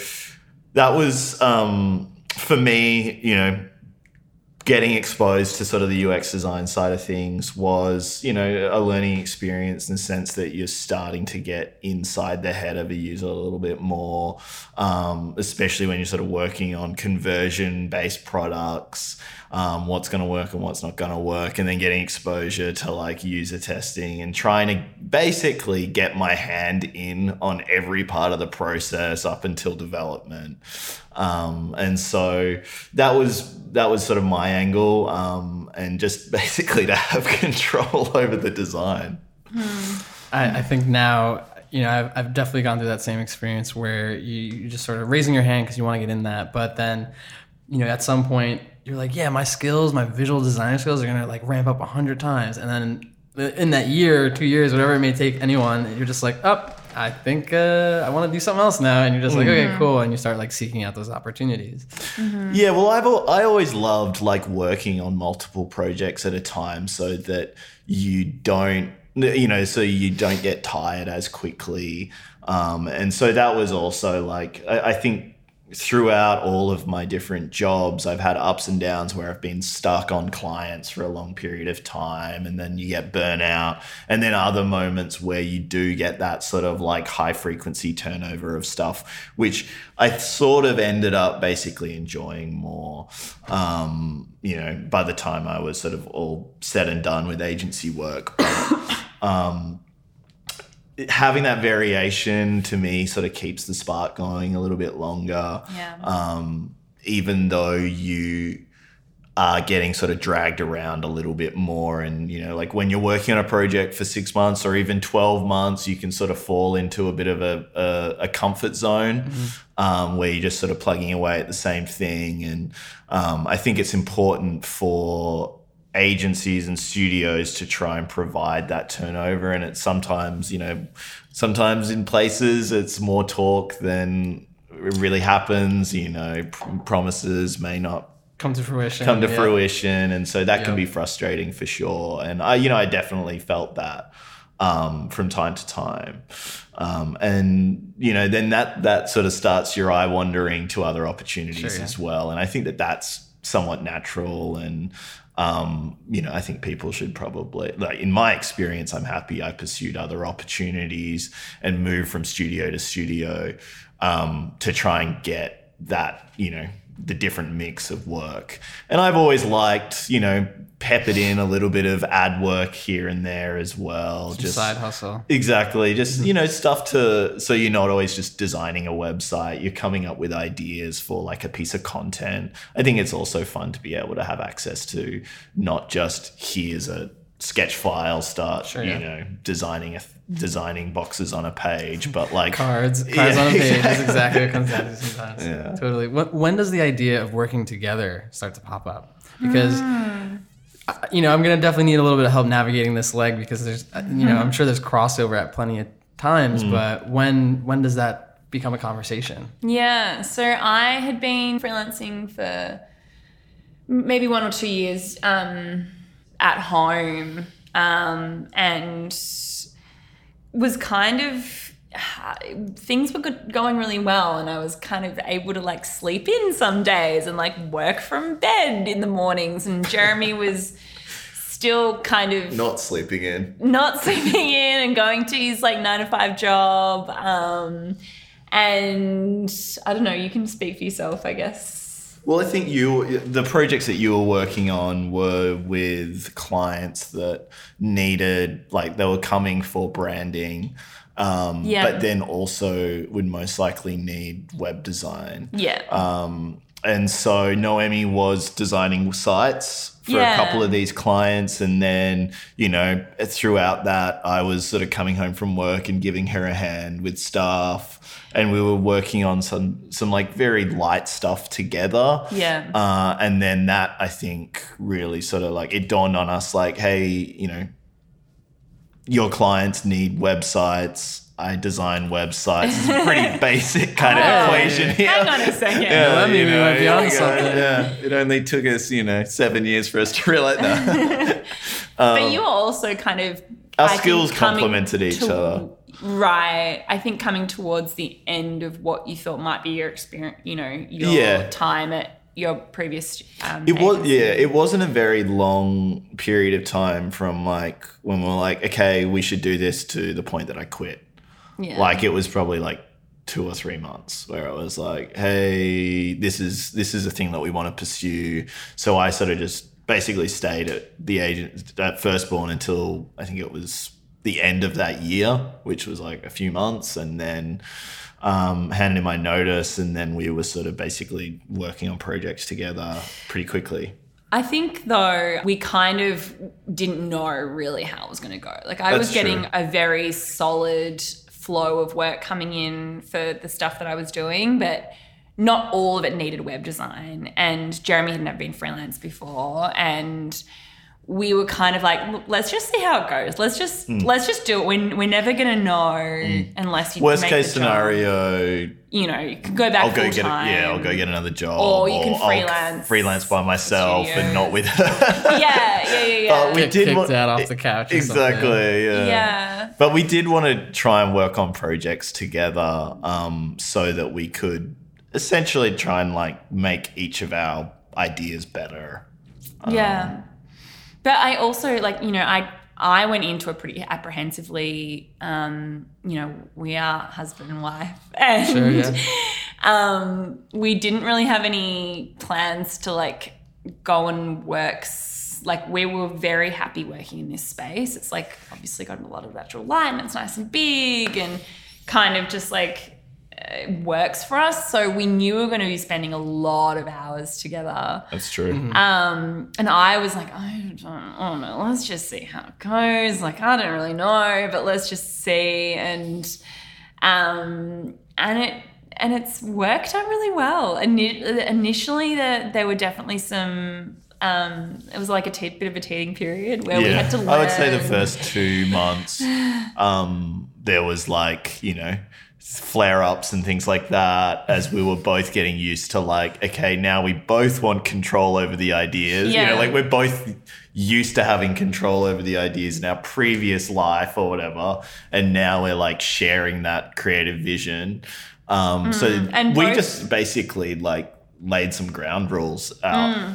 [SPEAKER 1] that was, um, for me, you know, getting exposed to sort of the UX design side of things was, you know, a learning experience in the sense that you're starting to get inside the head of a user a little bit more, um, especially when you're sort of working on conversion based products, um, what's going to work and what's not going to work, and then getting exposure to like user testing and trying to basically get my hand in on every part of the process up until development. Um, and so that was that was sort of my angle, um, and just [laughs] basically to have [laughs] control over the design.
[SPEAKER 4] I, I think now, you know, I've, I've definitely gone through that same experience where you, you're just sort of raising your hand because you want to get in that. But then, you know, at some point, you're like, yeah, my skills, my visual design skills are going to like ramp up a hundred times. And then in that year, two years, whatever it may take anyone, you're just like, up. I think uh, I want to do something else now, and you're just like, okay, cool, and you start like seeking out those opportunities.
[SPEAKER 1] Yeah, well, I've I always loved like working on multiple projects at a time, so that you don't, you know, so you don't get tired as quickly. Um, and so that was also like I, I think throughout all of my different jobs, I've had ups and downs where I've been stuck on clients for a long period of time, and then you get burnout, and then other moments where you do get that sort of like high frequency turnover of stuff, which I sort of ended up basically enjoying more. Um, you know, by the time I was sort of all said and done with agency work. But, [coughs] um, having that variation to me sort of keeps the spark going a little bit longer.
[SPEAKER 2] Yeah.
[SPEAKER 1] Um, even though you are getting sort of dragged around a little bit more. And, you know, like when you're working on a project for six months or even 12 months, you can sort of fall into a bit of a, a, a comfort zone um, where you're just sort of plugging away at the same thing. And um, I think it's important for agencies and studios to try and provide that turnover and it's sometimes you know sometimes in places it's more talk than it really happens you know pr- promises may not
[SPEAKER 4] Come to fruition.
[SPEAKER 1] come to
[SPEAKER 4] yeah.
[SPEAKER 1] fruition and so that can be frustrating for sure and i you know i definitely felt that um, from time to time um, and you know then that that sort of starts your eye wandering to other opportunities
[SPEAKER 4] Sure, yeah.
[SPEAKER 1] as well and i think that that's somewhat natural and um, you know, I think people should probably, like, in my experience, I'm happy I pursued other opportunities and moved from studio to studio um, to try and get that, you know, the different mix of work. And I've always liked, you know, peppered in a little bit of ad work here and there as well.
[SPEAKER 4] Just side hustle.
[SPEAKER 1] Exactly. Just, mm-hmm. you know, stuff to so you're not always just designing a website. You're coming up with ideas for like a piece of content. I think it's also fun to be able to have access to not just here's a sketch file start
[SPEAKER 4] Sure,
[SPEAKER 1] you
[SPEAKER 4] yeah.
[SPEAKER 1] know designing a designing boxes on a page but [laughs] like
[SPEAKER 4] Cards, [laughs] cards
[SPEAKER 1] Yeah,
[SPEAKER 4] on a page is
[SPEAKER 1] exactly.
[SPEAKER 4] exactly what comes down to sometimes.
[SPEAKER 1] Yeah.
[SPEAKER 4] Totally. When, when does the idea of working together start to pop up? Because,
[SPEAKER 2] Hmm.
[SPEAKER 4] I- you know, I'm going to definitely need a little bit of help navigating this leg because there's, uh, you know, I'm sure there's crossover at plenty of times,
[SPEAKER 1] Mm.
[SPEAKER 4] but when when does that become a conversation?
[SPEAKER 2] Yeah, so I had been freelancing for maybe one or two years um, at home um, and was kind of things were good, going really well and I was kind of able to like sleep in some days and like work from bed in the mornings and Jeremy was still kind of
[SPEAKER 1] not sleeping in
[SPEAKER 2] not sleeping in and going to his like nine to five job. Um, and I don't know, you can speak for yourself, I guess.
[SPEAKER 1] Well, I think you the projects that you were working on were with clients that needed like they were coming for branding. Um,
[SPEAKER 2] Yeah.
[SPEAKER 1] but then also would most likely need web design.
[SPEAKER 2] Yeah.
[SPEAKER 1] Um, and so Noemi was designing sites for
[SPEAKER 2] Yeah.
[SPEAKER 1] a couple of these clients. And then, you know, throughout that, I was sort of coming home from work and giving her a hand with stuff. And we were working on some, some like very light stuff together.
[SPEAKER 2] Yeah.
[SPEAKER 1] Uh, and then that, I think, really sort of like it dawned on us like, hey, you know, your clients need websites. I design websites. It's a pretty [laughs] basic kind of
[SPEAKER 2] Oh,
[SPEAKER 1] equation here.
[SPEAKER 2] Hang on a second.
[SPEAKER 1] Yeah,
[SPEAKER 4] Let me-
[SPEAKER 1] you
[SPEAKER 4] we
[SPEAKER 1] know,
[SPEAKER 4] might be
[SPEAKER 1] yeah,
[SPEAKER 4] something.
[SPEAKER 1] Yeah, it only took us, you know, seven years for us to realize that. [laughs]
[SPEAKER 2] but you were also kind of
[SPEAKER 1] Our
[SPEAKER 2] I
[SPEAKER 1] skills complemented each
[SPEAKER 2] to-
[SPEAKER 1] other.
[SPEAKER 2] Right. I think coming towards the end of what you thought might be your experience, you know, your
[SPEAKER 1] Yeah.
[SPEAKER 2] time at your previous. Um,
[SPEAKER 1] It was,
[SPEAKER 2] agency.
[SPEAKER 1] yeah, it wasn't a very long period of time from like when we were like, okay, we should do this to the point that I quit.
[SPEAKER 2] Yeah.
[SPEAKER 1] Like it was probably like two or three months where I was like, hey, this is this is a thing that we want to pursue. So I sort of just basically stayed at the agent at Firstborn until I think it was the end of that year, which was like a few months, and then um, handed in my notice, and then we were sort of basically working on projects together pretty quickly.
[SPEAKER 2] I think though we kind of didn't know really how it was going to go. Like I
[SPEAKER 1] That's
[SPEAKER 2] was getting
[SPEAKER 1] true.
[SPEAKER 2] a very solid flow of work coming in for the stuff that I was doing, but not all of it needed web design. And Jeremy had never been freelance before, and we were kind of like, let's just see how it goes. Let's just
[SPEAKER 1] Hmm.
[SPEAKER 2] let's just do it. We're, we're never going to know unless you
[SPEAKER 1] Worst
[SPEAKER 2] make
[SPEAKER 1] case
[SPEAKER 2] the job.
[SPEAKER 1] scenario,
[SPEAKER 2] You know, you can go back.
[SPEAKER 1] I'll go get it.
[SPEAKER 2] full-time.
[SPEAKER 1] Yeah, I'll go get another job,
[SPEAKER 2] Or you can
[SPEAKER 1] I'll
[SPEAKER 2] freelance
[SPEAKER 1] freelance by myself, and not with her.
[SPEAKER 2] Yeah, yeah, yeah, [laughs] yeah.
[SPEAKER 1] Uh, we
[SPEAKER 4] Get
[SPEAKER 1] did
[SPEAKER 4] kicked
[SPEAKER 1] want-
[SPEAKER 4] out off the couch or
[SPEAKER 1] exactly. Yeah.
[SPEAKER 2] yeah.
[SPEAKER 1] But we did want to try and work on projects together, um, so that we could essentially try and like make each of our ideas better.
[SPEAKER 2] Yeah. But I also like, you know, I I went into it pretty apprehensively. Um, you know, we are husband and wife. [laughs] And
[SPEAKER 4] Sure, yeah.
[SPEAKER 2] um we didn't really have any plans to like go and work s- like we were very happy working in this space. It's like obviously got a lot of natural light and it's nice and big and kind of just like uh, works for us. So we knew we were going to be spending a lot of hours together.
[SPEAKER 1] That's true.
[SPEAKER 2] Um, and I was like, I don't, I don't know. Let's just see how it goes. Like, I don't really know, but let's just see. And, um, and it, and it's worked out really well. Ini- Initially, there, there were definitely some, um, it was like a bit of a teething period where we had to learn.
[SPEAKER 1] I would say the first two months, um, there was like, you know, flare ups and things like that as we were both getting used to like, okay, now we both want control over the ideas.
[SPEAKER 2] Yeah.
[SPEAKER 1] You know, like we're both used to having control over the ideas in our previous life or whatever. And now we're like sharing that creative vision. Um, so
[SPEAKER 2] Mm. and
[SPEAKER 1] we
[SPEAKER 2] both-
[SPEAKER 1] just basically like laid some ground rules out.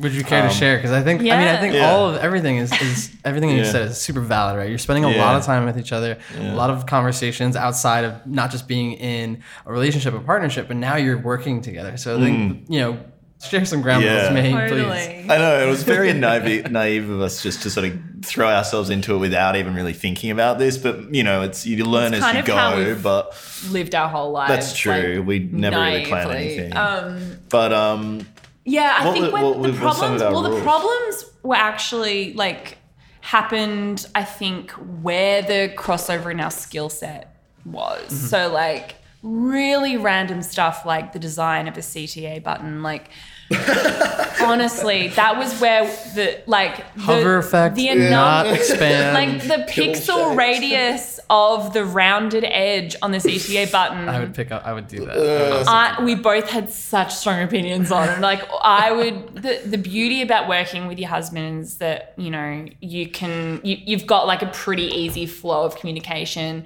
[SPEAKER 4] Would you care to share? Because I think I mean I think
[SPEAKER 1] Yeah.
[SPEAKER 4] all of everything is, is everything you said is super valid, right? You're spending a lot of time with each other, a lot of conversations outside of not just being in a relationship, a partnership, but now you're working together. So I think you know, share some ground
[SPEAKER 1] Mm. Yeah.
[SPEAKER 4] rules, me, please.
[SPEAKER 1] I know it was very naive, naive of us just to sort of throw ourselves into it without even really thinking about this. But you know, it's you learn
[SPEAKER 2] It's
[SPEAKER 1] as
[SPEAKER 2] kind
[SPEAKER 1] you
[SPEAKER 2] of how
[SPEAKER 1] go.
[SPEAKER 2] we've
[SPEAKER 1] But
[SPEAKER 2] lived our whole lives.
[SPEAKER 1] that's true.
[SPEAKER 2] like,
[SPEAKER 1] we never really plan
[SPEAKER 2] naively.
[SPEAKER 1] anything.
[SPEAKER 2] Um,
[SPEAKER 1] but um,
[SPEAKER 2] yeah, I
[SPEAKER 1] What
[SPEAKER 2] think
[SPEAKER 1] were-
[SPEAKER 2] when
[SPEAKER 1] what
[SPEAKER 2] the
[SPEAKER 1] were
[SPEAKER 2] problems,
[SPEAKER 1] our
[SPEAKER 2] well, the problems were actually like happened. I think where the crossover in our skill set was.
[SPEAKER 1] Mm-hmm.
[SPEAKER 2] So like really random stuff like the design of a CTA button, like. [laughs] honestly, that was where the like the,
[SPEAKER 4] Hover effect,
[SPEAKER 2] the
[SPEAKER 4] not expand. [laughs]
[SPEAKER 2] like the pixel radius of the rounded edge on this CTA [laughs] button.
[SPEAKER 4] I would pick up. I would do that. Uh, I would also
[SPEAKER 2] I, we both had such strong opinions on it. Like I would, the, the beauty about working with your husband is that you know you can you, you've got like a pretty easy flow of communication.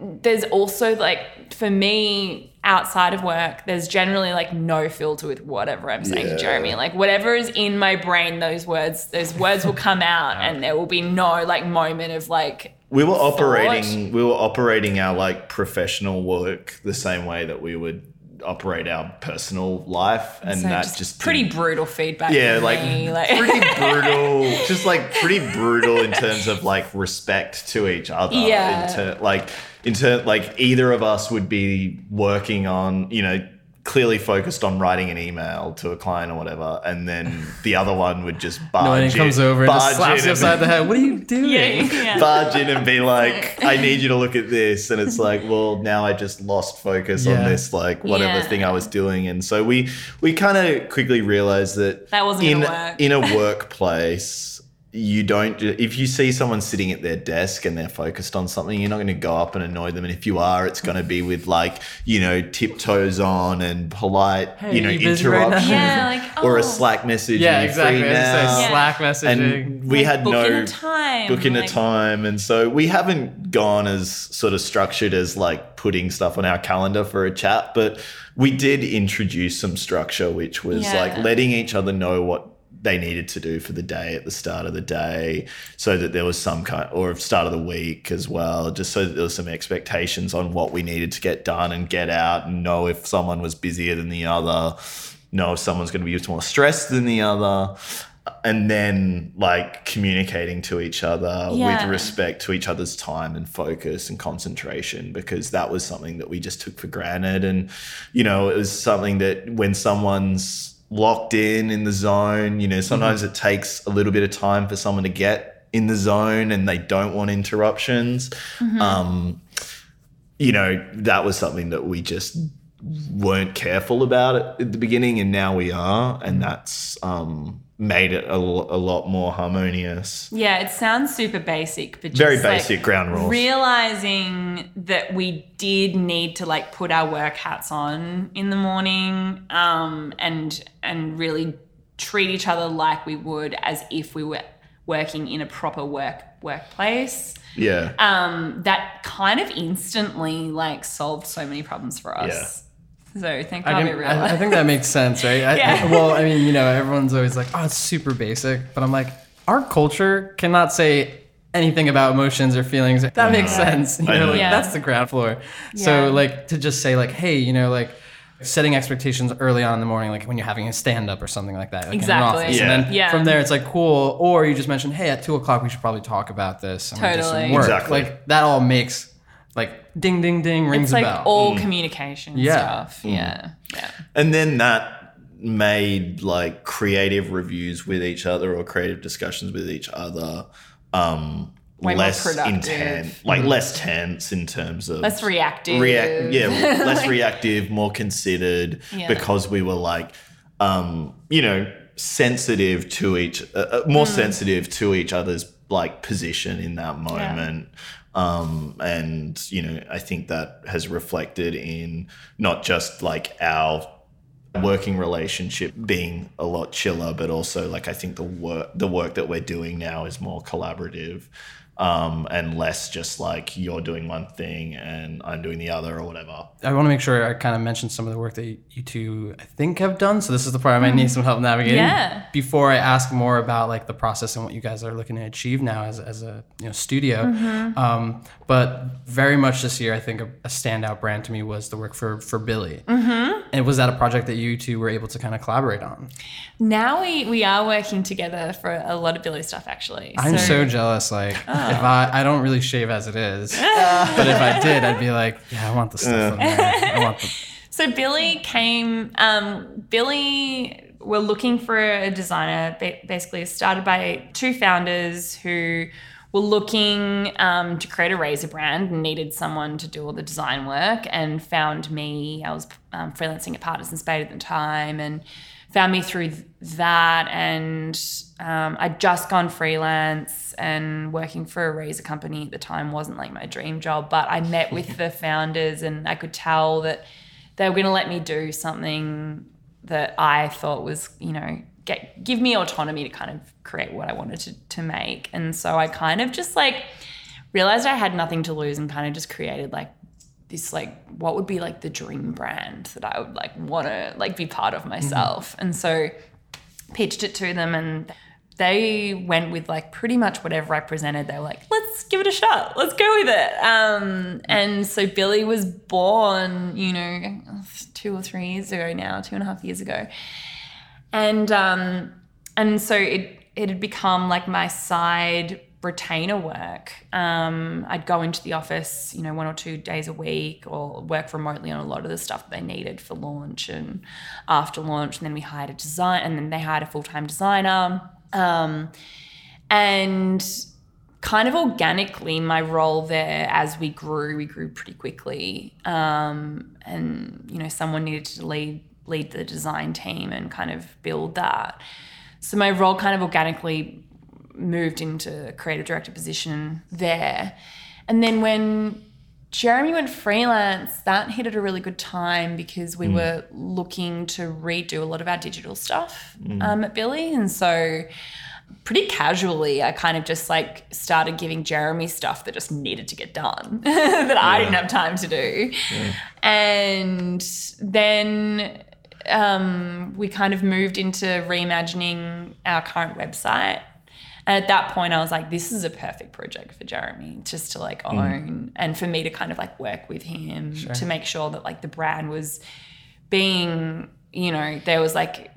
[SPEAKER 2] There's also like for me outside of work, there's generally like no filter with whatever I'm saying
[SPEAKER 1] Yeah.
[SPEAKER 2] to Jeremy. Like whatever is in my brain, those words, those words will come out, [laughs] and there will be no like moment of like
[SPEAKER 1] we were operating. We were operating our like professional work the same way that we would operate our personal life, and
[SPEAKER 2] so
[SPEAKER 1] that
[SPEAKER 2] just,
[SPEAKER 1] just
[SPEAKER 2] pretty brutal feedback.
[SPEAKER 1] yeah, like,
[SPEAKER 2] me, like
[SPEAKER 1] pretty [laughs] brutal. just like pretty brutal in terms of like respect to each other.
[SPEAKER 2] Yeah.
[SPEAKER 1] In ter- like in ter- like either of us would be working on you know clearly focused on writing an email to a client or whatever, and then the other one would just [laughs] barge
[SPEAKER 4] No, and he
[SPEAKER 1] in,
[SPEAKER 4] comes over and just
[SPEAKER 1] barge
[SPEAKER 4] slaps
[SPEAKER 1] in
[SPEAKER 4] you upside the head. What are you [laughs] doing?
[SPEAKER 2] yeah, yeah.
[SPEAKER 1] barge in and be like, I need you to look at this. And it's like, well, now I just lost focus
[SPEAKER 4] Yeah.
[SPEAKER 1] on this, like whatever
[SPEAKER 2] Yeah.
[SPEAKER 1] thing I was doing. And so we we kind of quickly realized that
[SPEAKER 2] That wasn't
[SPEAKER 1] in
[SPEAKER 2] gonna work.
[SPEAKER 1] in a workplace. You don't. If you see someone sitting at their desk and they're focused on something, you're not going to go up and annoy them. And if you are, it's going to be with like you know tiptoes on and polite,
[SPEAKER 4] Hey,
[SPEAKER 1] you know,
[SPEAKER 4] you busy right
[SPEAKER 1] interruption
[SPEAKER 2] Yeah, like,
[SPEAKER 1] or
[SPEAKER 2] oh.
[SPEAKER 1] a Slack message.
[SPEAKER 4] Yeah, exactly.
[SPEAKER 1] free
[SPEAKER 4] I say
[SPEAKER 1] now?
[SPEAKER 2] Yeah.
[SPEAKER 4] Slack messaging.
[SPEAKER 1] And we
[SPEAKER 2] Like,
[SPEAKER 1] had
[SPEAKER 2] book
[SPEAKER 1] no
[SPEAKER 2] in a time.
[SPEAKER 1] book in a time and so we haven't gone as sort of structured as like putting stuff on our calendar for a chat but we did introduce some structure which was
[SPEAKER 2] Yeah.
[SPEAKER 1] like letting each other know what they needed to do for the day at the start of the day so that there was some kind or start of the week as well just so that there was some expectations on what we needed to get done and get out and know if someone was busier than the other know if someone's going to be more stressed than the other and then like communicating to each other with respect to each other's time and focus and concentration because that was something that we just took for granted. And you know it was something that when someone's locked in in the zone. You know sometimes it takes a little bit of time for someone to get in the zone and they don't want interruptions. Um you know that was something that we just weren't careful about at the beginning and now we are and that's um made it a, l- a lot more harmonious
[SPEAKER 2] Yeah, it sounds super basic, but just
[SPEAKER 1] very
[SPEAKER 2] like,
[SPEAKER 1] basic ground rules
[SPEAKER 2] Realizing that we did need to like put our work hats on in the morning, um, and and really treat each other like we would as if we were working in a proper work workplace.
[SPEAKER 1] yeah
[SPEAKER 2] Um, that kind of instantly like solved so many problems for us. So thank
[SPEAKER 4] I,
[SPEAKER 2] God
[SPEAKER 4] can, I,
[SPEAKER 2] realized.
[SPEAKER 4] I think that makes sense, right?
[SPEAKER 2] Yeah.
[SPEAKER 4] I- well, I mean, you know, everyone's always like, "Oh, it's super basic," but I'm like, our culture cannot say anything about emotions or feelings. That makes sense. You know,
[SPEAKER 1] know.
[SPEAKER 4] like,
[SPEAKER 2] Yeah.
[SPEAKER 4] that's the ground floor.
[SPEAKER 2] Yeah.
[SPEAKER 4] So, like, to just say, like, hey, you know, like. Setting expectations early on in the morning, like when you're having a stand up or something like that. Like
[SPEAKER 2] Exactly.
[SPEAKER 4] In an office.
[SPEAKER 1] Yeah.
[SPEAKER 4] And then
[SPEAKER 2] Yeah.
[SPEAKER 4] from there, it's like cool. Or you just mentioned, hey, at two o'clock, we should probably talk about this. And do some
[SPEAKER 2] Totally.
[SPEAKER 4] work.
[SPEAKER 1] Exactly.
[SPEAKER 4] Like that all makes like ding, ding, ding rings
[SPEAKER 2] it's like
[SPEAKER 4] a bell.
[SPEAKER 2] all communication
[SPEAKER 4] Yeah.
[SPEAKER 2] stuff. Yeah. Yeah.
[SPEAKER 1] and then that made like creative reviews with each other or creative discussions with each other um
[SPEAKER 2] Way more
[SPEAKER 1] less
[SPEAKER 2] productive.
[SPEAKER 1] intense like less tense in terms of
[SPEAKER 2] Less reactive.
[SPEAKER 1] react yeah [laughs] less reactive more considered
[SPEAKER 2] Yeah.
[SPEAKER 1] because we were like um you know sensitive to each uh, uh, more
[SPEAKER 2] Mm.
[SPEAKER 1] sensitive to each other's like position in that moment um and you know i think that has reflected in not just like our working relationship being a lot chiller but also like i think the work the work that we're doing now is more collaborative um, and less just like you're doing one thing and I'm doing the other or whatever.
[SPEAKER 4] I want to make sure I kind of mention some of the work that you two, I think, have done. So this is the part I might need some help navigating.
[SPEAKER 2] Yeah.
[SPEAKER 4] Before I ask more about like the process and what you guys are looking to achieve now as, as a you know studio, um, but very much this year, I think a, a standout brand to me was the work for for Billie. Mm-hmm. And was that a project that you two were able to kind of collaborate on?
[SPEAKER 2] Now we we are working together for a lot of Billie stuff actually.
[SPEAKER 4] I'm so jealous. Like if I I don't really shave as it is, [laughs] but if I did, I'd be like, yeah, I want the stuff in there. I want the [laughs]
[SPEAKER 2] So Billie came. Um, Billie were looking for a designer. Basically, started by two founders who were looking um, to create a razor brand and needed someone to do all the design work. And found me. I was um, freelancing at Partners in Spade at the time, and found me through that. And um, I'd just gone freelance, and working for a razor company at the time wasn't like my dream job. But I met with [laughs] the founders, and I could tell that they were going to let me do something that I thought was, you know, get give me autonomy to kind of create what I wanted to, to make. And so I kind of just like realized I had nothing to lose and kind of just created like this like what would be like the dream brand that I would like want to like be part of myself. And so pitched it to them and they went with like pretty much whatever I presented. They were like, let's give it a shot. Let's go with it. Um, and so Billie was born, you know, two or three years ago now, two and a half years ago. And um, and so it it had become like my side retainer work. Um, I'd go into the office, you know, one or two days a week, or work remotely on a lot of the stuff they needed for launch and after launch. And then we hired a design, and then they hired a full time designer. Um, and kind of organically, my role there as we grew, we grew pretty quickly. Um, and you know, someone needed to lead lead the design team and kind of build that. So my role kind of organically moved into a creative director position there. And then when Jeremy went freelance, that hit at a really good time because we were looking to redo a lot of our digital stuff um, at Billie. And so pretty casually, I kind of just like started giving Jeremy stuff that just needed to get done [laughs] that I didn't have time to do. And then um, we kind of moved into reimagining our current website. And at that point, I was like, this is a perfect project for Jeremy just to like mm. own and for me to kind of like work with him to make sure that like the brand was being, you know, there was like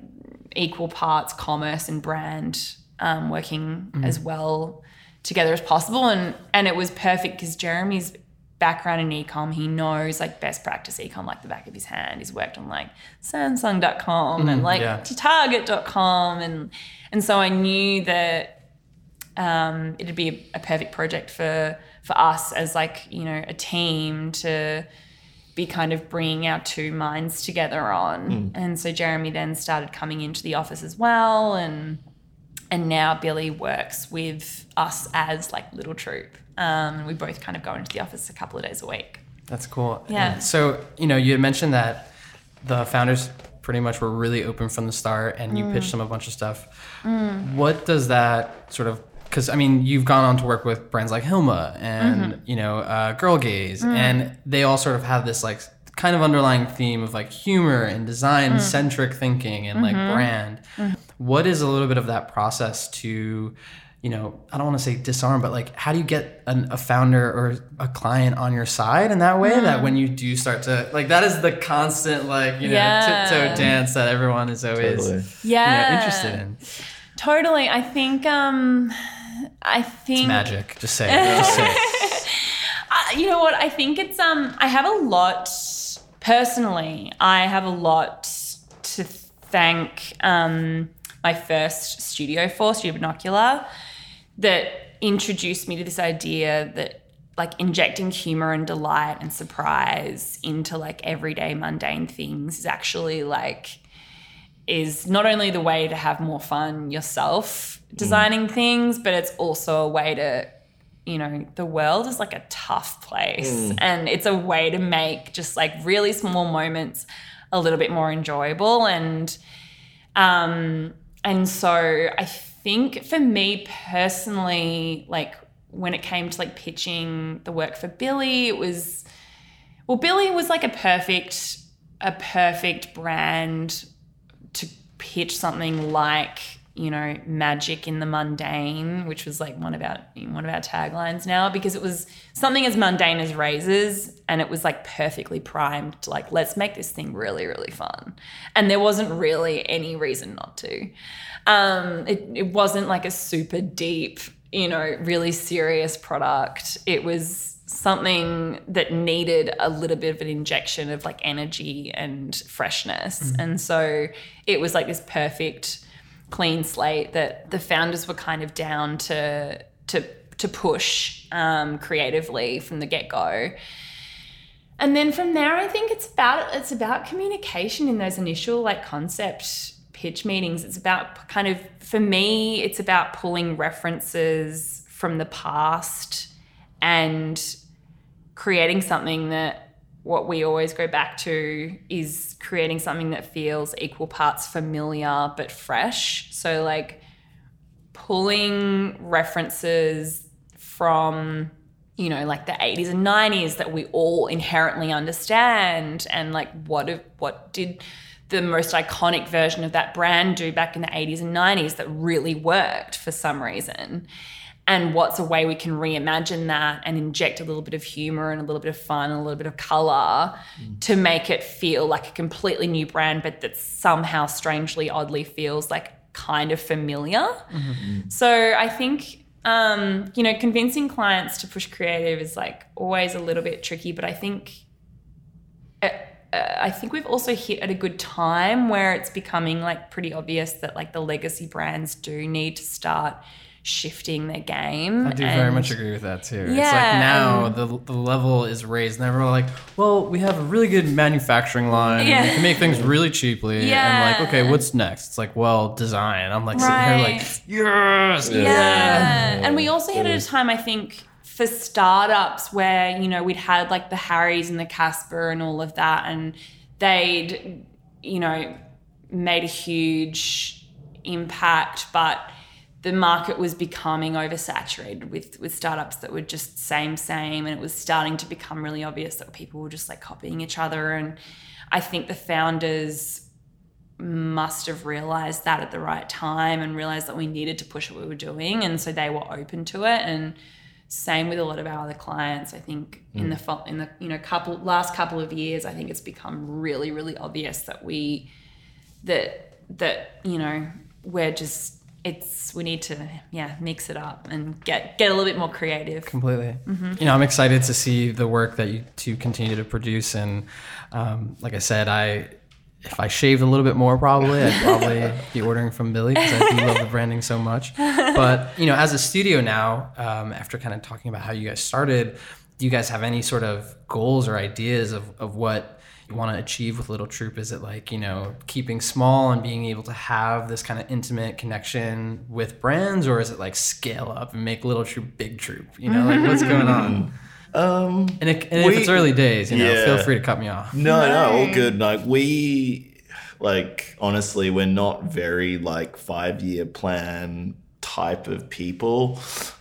[SPEAKER 2] equal parts commerce and brand um, working mm. as well together as possible. And and it was perfect because Jeremy's background in ecom, he knows like best practice ecom like the back of his hand. He's worked on like Samsung.com and mm, like
[SPEAKER 4] yeah.
[SPEAKER 2] Target.com and and so I knew that um, it'd be a, perfect project for for us as like you know a team to be kind of bringing our two minds together on. And so Jeremy then started coming into the office as well, and and now Billie works with us as like little troop. Um, and we both kind of go into the office a couple of days a week.
[SPEAKER 4] That's cool.
[SPEAKER 2] Yeah.
[SPEAKER 4] So, you know, you had mentioned that the founders pretty much were really open from the start and you pitched them a bunch of stuff. What does that sort of because I mean, you've gone on to work with brands like Hilma and mm-hmm. you know, uh, Girl Gaze, mm. and they all sort of have this like kind of underlying theme of like humor and design mm. centric thinking and like mm-hmm. brand. Mm-hmm. What is a little bit of that process to you know, I don't want to say disarm, but like, how do you get an, a founder or a client on your side in that way that mm. when you do start to like, that is the constant like, you know,
[SPEAKER 2] Yeah.
[SPEAKER 4] tiptoe dance that everyone is always
[SPEAKER 1] Totally.
[SPEAKER 4] you know,
[SPEAKER 2] Yeah,
[SPEAKER 4] interested in.
[SPEAKER 2] Totally. I think. Um, I think.
[SPEAKER 4] Magic. Just say it. Just say it. [laughs]
[SPEAKER 2] Uh, you know what? I think it's um. I have a lot personally. I have a lot to thank um my first studio for Studio Binocular that introduced me to this idea that like injecting humor and delight and surprise into like everyday mundane things is actually like is not only the way to have more fun yourself designing things, but it's also a way to, you know, the world is like a tough place. And it's a way to make just like really small moments a little bit more enjoyable. And um, and so I think for me personally, like when it came to like pitching the work for Billie, it was well, Billie was like a perfect a perfect brand pitch something like you know magic in the mundane which was like one of our one of our taglines now because it was something as mundane as razors and it was like perfectly primed like let's make this thing really really fun. And there wasn't really any reason not to. Um it, it wasn't like a super deep you know really serious product. It was something that needed a little bit of an injection of like energy and freshness. Mm-hmm. And so it was like this perfect clean slate that the founders were kind of down to to to push um, creatively from the get go. And then from there, I think it's about it's about communication in those initial like concept pitch meetings. It's about kind of for me, it's about pulling references from the past and creating something that what we always go back to is creating something that feels equal parts familiar but fresh. So, like pulling references from, you know, like the 80s and 90s that we all inherently understand, and like what, if, what did the most iconic version of that brand do back in the 80s and 90s that really worked for some reason and what's a way we can reimagine that and inject a little bit of humor and a little bit of fun and a little bit of color mm. to make it feel like a completely new brand but that somehow strangely oddly feels like kind of familiar mm-hmm. so i think um, you know convincing clients to push creative is like always a little bit tricky but i think uh, uh, I think we've also hit at a good time where it's becoming like pretty obvious that like the legacy brands do need to start shifting their game.
[SPEAKER 4] I do and very much agree with that too. Yeah, it's like now the, the level is raised and everyone like, well, we have a really good manufacturing line. Yeah. We can make things really cheaply. Yeah. And like, okay, what's next? It's like, well, design. I'm like right. sitting here like, yes.
[SPEAKER 2] Yeah. yeah. And we also hit at a time, I think, for startups where, you know, we'd had like the Harrys and the Casper and all of that. And they'd, you know, made a huge impact, but the market was becoming oversaturated with with startups that were just same same and it was starting to become really obvious that people were just like copying each other and i think the founders must have realized that at the right time and realized that we needed to push what we were doing and so they were open to it and same with a lot of our other clients i think mm. in the in the you know couple last couple of years i think it's become really really obvious that we that that you know we're just it's we need to yeah mix it up and get get a little bit more creative.
[SPEAKER 4] Completely. Mm-hmm. you know i'm excited to see the work that you to continue to produce and um, like i said i if i shaved a little bit more probably i'd [laughs] probably be ordering from billie because i do love the branding so much. But you know as a studio now um, after kind of talking about how you guys started do you guys have any sort of goals or ideas of, of what you want to achieve with Little Troop? Is it like, you know, keeping small and being able to have this kind of intimate connection with brands, or is it like scale up and make Little Troop big troop? You know, like what's going on? [laughs] Um, and, it, and we, if it's early days, you know, yeah. feel free to cut me off.
[SPEAKER 1] No, no, all good. Like we, like honestly, we're not very like five year plan type of people.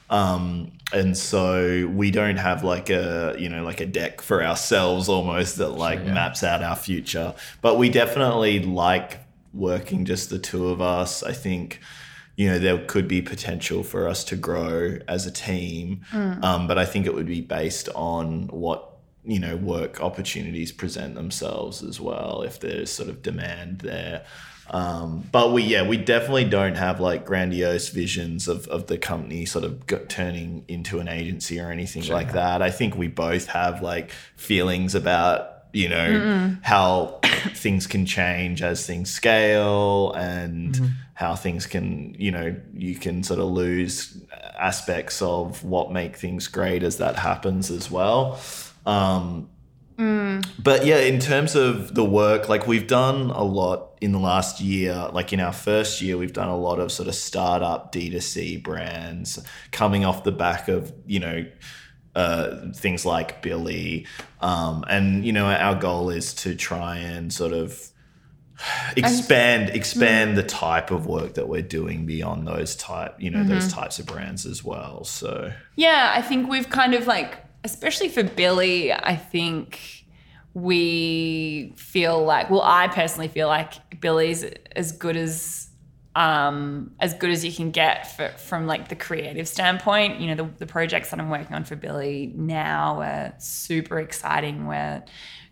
[SPEAKER 1] Um, and so we don't have like a you know like a deck for ourselves almost that like sure, yeah. maps out our future but we definitely like working just the two of us i think you know there could be potential for us to grow as a team mm. um, but i think it would be based on what you know work opportunities present themselves as well if there's sort of demand there um, but we, yeah, we definitely don't have like grandiose visions of, of the company sort of turning into an agency or anything sure. like that. I think we both have like feelings about, you know, Mm-mm. how [coughs] things can change as things scale and mm-hmm. how things can, you know, you can sort of lose aspects of what make things great as that happens as well. Um, Mm. But yeah, in terms of the work, like we've done a lot in the last year. Like in our first year, we've done a lot of sort of startup D2C brands coming off the back of, you know, uh, things like Billie. Um, and, you know, our goal is to try and sort of expand expand the type of work that we're doing beyond those type you know those
[SPEAKER 2] Mm-hmm.
[SPEAKER 1] types of brands as well so
[SPEAKER 2] Yeah, I think we've kind of like, especially for Billie, I think we feel like, well, I personally feel like Billie's as good as um, as good as you can get for, from like the creative standpoint. You know, the, the projects that I'm working on for Billie now are super exciting. We're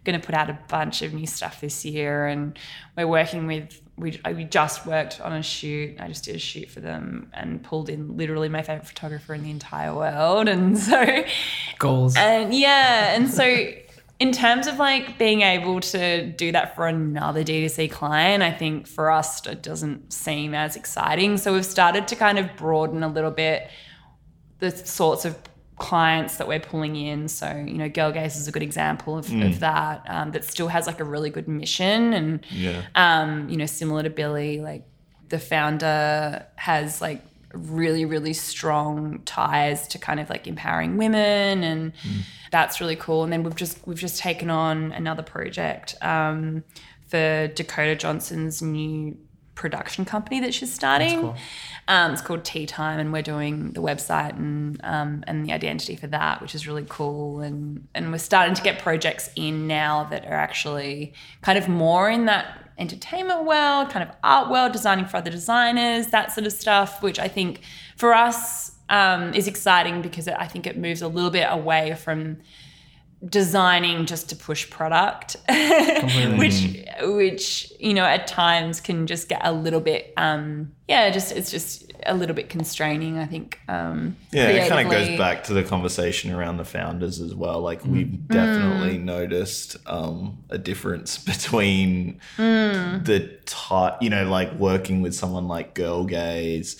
[SPEAKER 2] going to put out a bunch of new stuff this year, and we're working with. We, we just worked on a shoot. I just did a shoot for them and pulled in literally my favorite photographer in the entire world. And [laughs] so,
[SPEAKER 4] Goals.
[SPEAKER 2] and yeah, and so in terms of like being able to do that for another D2C client, I think for us it doesn't seem as exciting. So we've started to kind of broaden a little bit the sorts of clients that we're pulling in. So, you know, Girl Gaze is a good example of, of that, um, that still has like a really good mission and
[SPEAKER 1] yeah
[SPEAKER 2] um, you know, similar to Billie, like the founder has like really, really strong ties to kind of like empowering women and that's really cool. And then we've just we've just taken on another project um, for Dakota Johnson's new production company that she's starting.
[SPEAKER 4] cool.
[SPEAKER 2] Um, it's called Tea Time, and we're doing the website and um, and the identity for that, which is really cool. And and we're starting to get projects in now that are actually kind of more in that entertainment world, kind of art world, designing for other designers, that sort of stuff, which I think for us um, is exciting because I think it moves a little bit away from designing just to push product [laughs] which which you know at times can just get a little bit um yeah just it's just a little bit constraining i think um
[SPEAKER 1] Yeah, it kind of goes back to the conversation around the founders as well. Like
[SPEAKER 2] Mm.
[SPEAKER 1] we've definitely noticed um, a difference [laughs] between
[SPEAKER 2] Mm.
[SPEAKER 1] the type, you know, like working with someone like Girl Gaze.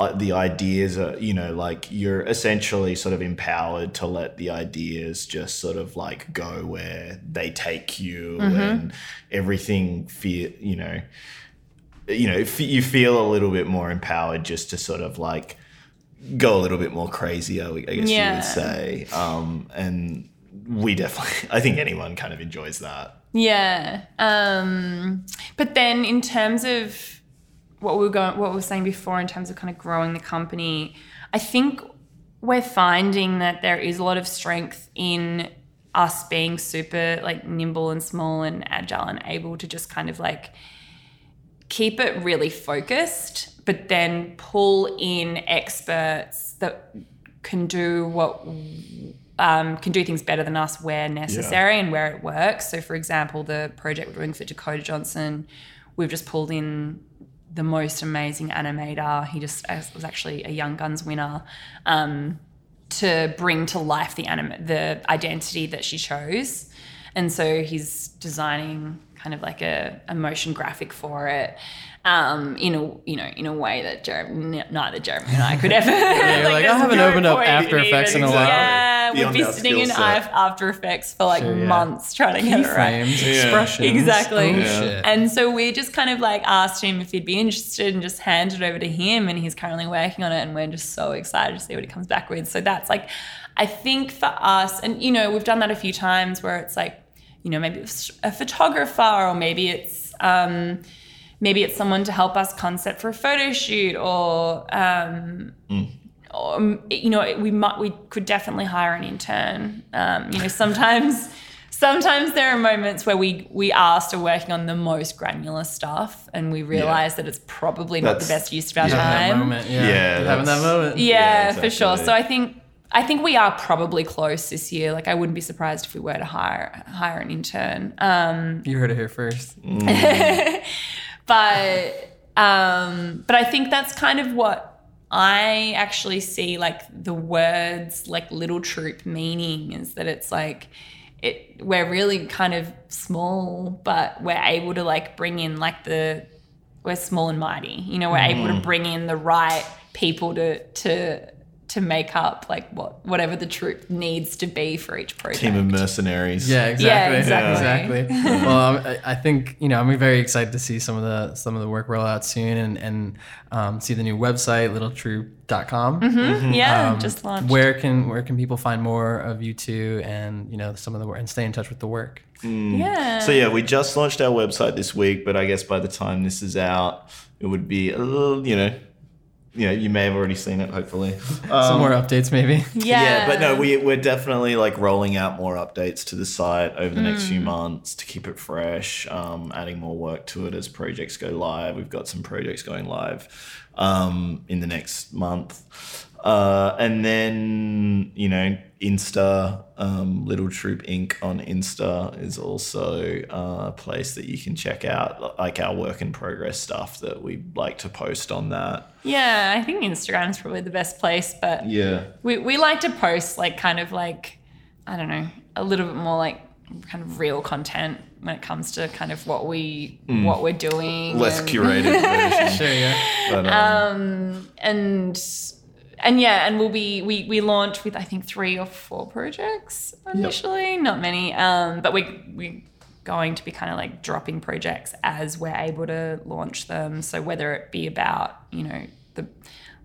[SPEAKER 1] Uh, the ideas are, you know, like you're essentially sort of empowered to let the ideas just sort of like go where they take you,
[SPEAKER 2] Mm-hmm.
[SPEAKER 1] and everything feel, you know, you know, f- you feel a little bit more empowered just to sort of like go a little bit more crazy, I guess you would say. Um, and we definitely, [laughs] I think anyone kind of enjoys that.
[SPEAKER 2] Yeah. Um, but then in terms of what we were going, what we were saying before, in terms of kind of growing the company, I think we're finding that there is a lot of strength in us being super like nimble and small and agile and able to just kind of like keep it really focused, but then pull in experts that can do what um, can do things better than us where necessary and where it works. So, for example, the project we're doing for Dakota Johnson, we've just pulled in the most amazing animator. He just uh, was actually a Young Guns winner. Um, to bring to life the the identity that she chose. And so he's designing kind of like a, a motion graphic for it. Um, in a you know in a way that Jeremy, neither Jeremy and I could [laughs] ever.
[SPEAKER 4] you're like, I haven't
[SPEAKER 2] no
[SPEAKER 4] opened up After Effects in a while.
[SPEAKER 2] Yeah,
[SPEAKER 1] Beyond
[SPEAKER 2] we'd be
[SPEAKER 1] our
[SPEAKER 2] sitting
[SPEAKER 1] skill
[SPEAKER 2] in
[SPEAKER 1] set.
[SPEAKER 2] After Effects for like
[SPEAKER 4] Sure, yeah.
[SPEAKER 2] months trying to get it right.
[SPEAKER 1] Yeah.
[SPEAKER 4] expressions.
[SPEAKER 2] Exactly.
[SPEAKER 4] Oh,
[SPEAKER 1] Yeah.
[SPEAKER 2] And so we just kind of like asked him if he'd be interested and just handed it over to him. And he's currently working on it. And we're just so excited to see what he comes back with. So that's like, I think for us, and you know, we've done that a few times where it's like, you know, maybe it's a photographer or maybe it's, um, maybe it's someone to help us concept for a photo shoot or, um, or um, you know, we might, we could definitely hire an intern. Um, you know, sometimes, [laughs] sometimes there are moments where we we are still working on the most granular stuff, and we realize that it's probably not the best use of our
[SPEAKER 4] Having that
[SPEAKER 2] time.
[SPEAKER 4] moment. Yeah.
[SPEAKER 1] Yeah,
[SPEAKER 4] Having that moment.
[SPEAKER 2] Yeah,
[SPEAKER 1] Yeah,
[SPEAKER 2] for sure. So I think I think we are probably close this year. Like I wouldn't be surprised if we were to hire hire an intern. Um,
[SPEAKER 4] You heard it here first. [laughs]
[SPEAKER 2] but um, but I think that's kind of what I actually see like the words like little troop meaning is that it's like it we're really kind of small, but we're able to like bring in like the we're small and mighty. You know, we're able to bring in the right people to to to make up like what whatever the troupe needs to be for each project.
[SPEAKER 1] Team of mercenaries.
[SPEAKER 4] Yeah, exactly.
[SPEAKER 2] exactly.
[SPEAKER 4] exactly. [laughs] well, um, I, I think you know I'm very excited to see some of the some of the work roll out soon and and um, see the new website littletroop.com.
[SPEAKER 2] Mm-hmm. Yeah,
[SPEAKER 4] Um,
[SPEAKER 2] just launched.
[SPEAKER 4] Where can where can people find more of you two and you know some of the work and stay in touch with the work?
[SPEAKER 2] yeah.
[SPEAKER 1] So yeah, we just launched our website this week, but I guess by the time this is out, it would be a little, you know, you know, you may have already seen it, hopefully. [laughs]
[SPEAKER 4] some more updates maybe.
[SPEAKER 2] yeah. yeah.
[SPEAKER 1] but no, we we're definitely like rolling out more updates to the site over the next few months to keep it fresh, um, adding more work to it as projects go live. We've got some projects going live um, in the next month. Uh, and then, you know, Insta, um, Little Troop Inc. on Insta is also uh, a place that you can check out, like our work in progress stuff that we like to post on that.
[SPEAKER 2] yeah, I think Instagram is probably the best place, but
[SPEAKER 1] Yeah.
[SPEAKER 2] we, we like to post like kind of like I don't know, a little bit more like kind of real content when it comes to kind of what we what we're doing.
[SPEAKER 1] Less
[SPEAKER 2] and-
[SPEAKER 1] curated version. [laughs]
[SPEAKER 4] Sure, yeah.
[SPEAKER 1] But, um,
[SPEAKER 2] and and yeah, and we'll be we we launch with I think three or four projects initially, not many. Um, but we we going to be kind of like dropping projects as we're able to launch them. So whether it be about you know the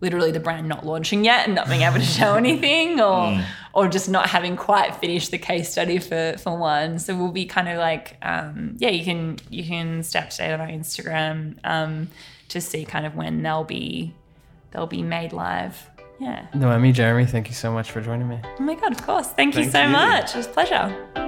[SPEAKER 2] literally the brand not launching yet and not being able to show [laughs] anything or or just not having quite finished the case study for for one so we'll be kind of like um, yeah you can you can stay up to date on our instagram um, to see kind of when they'll be they'll be made live yeah
[SPEAKER 4] Noemi, Jeremy, thank you so much for joining me.
[SPEAKER 2] oh my god of course thank, you so
[SPEAKER 1] you.
[SPEAKER 2] much it was a pleasure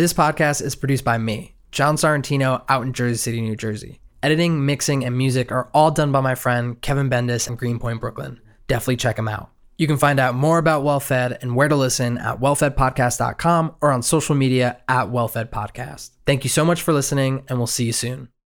[SPEAKER 4] This podcast is produced by me, John Sorrentino, out in Jersey City, New Jersey. Editing, mixing, and music are all done by my friend Kevin Bendis in Greenpoint, Brooklyn. Definitely check him out. You can find out more about WellFed and where to listen at wellfedpodcast.com or on social media at WellFedPodcast. Thank you so much for listening, and we'll see you soon.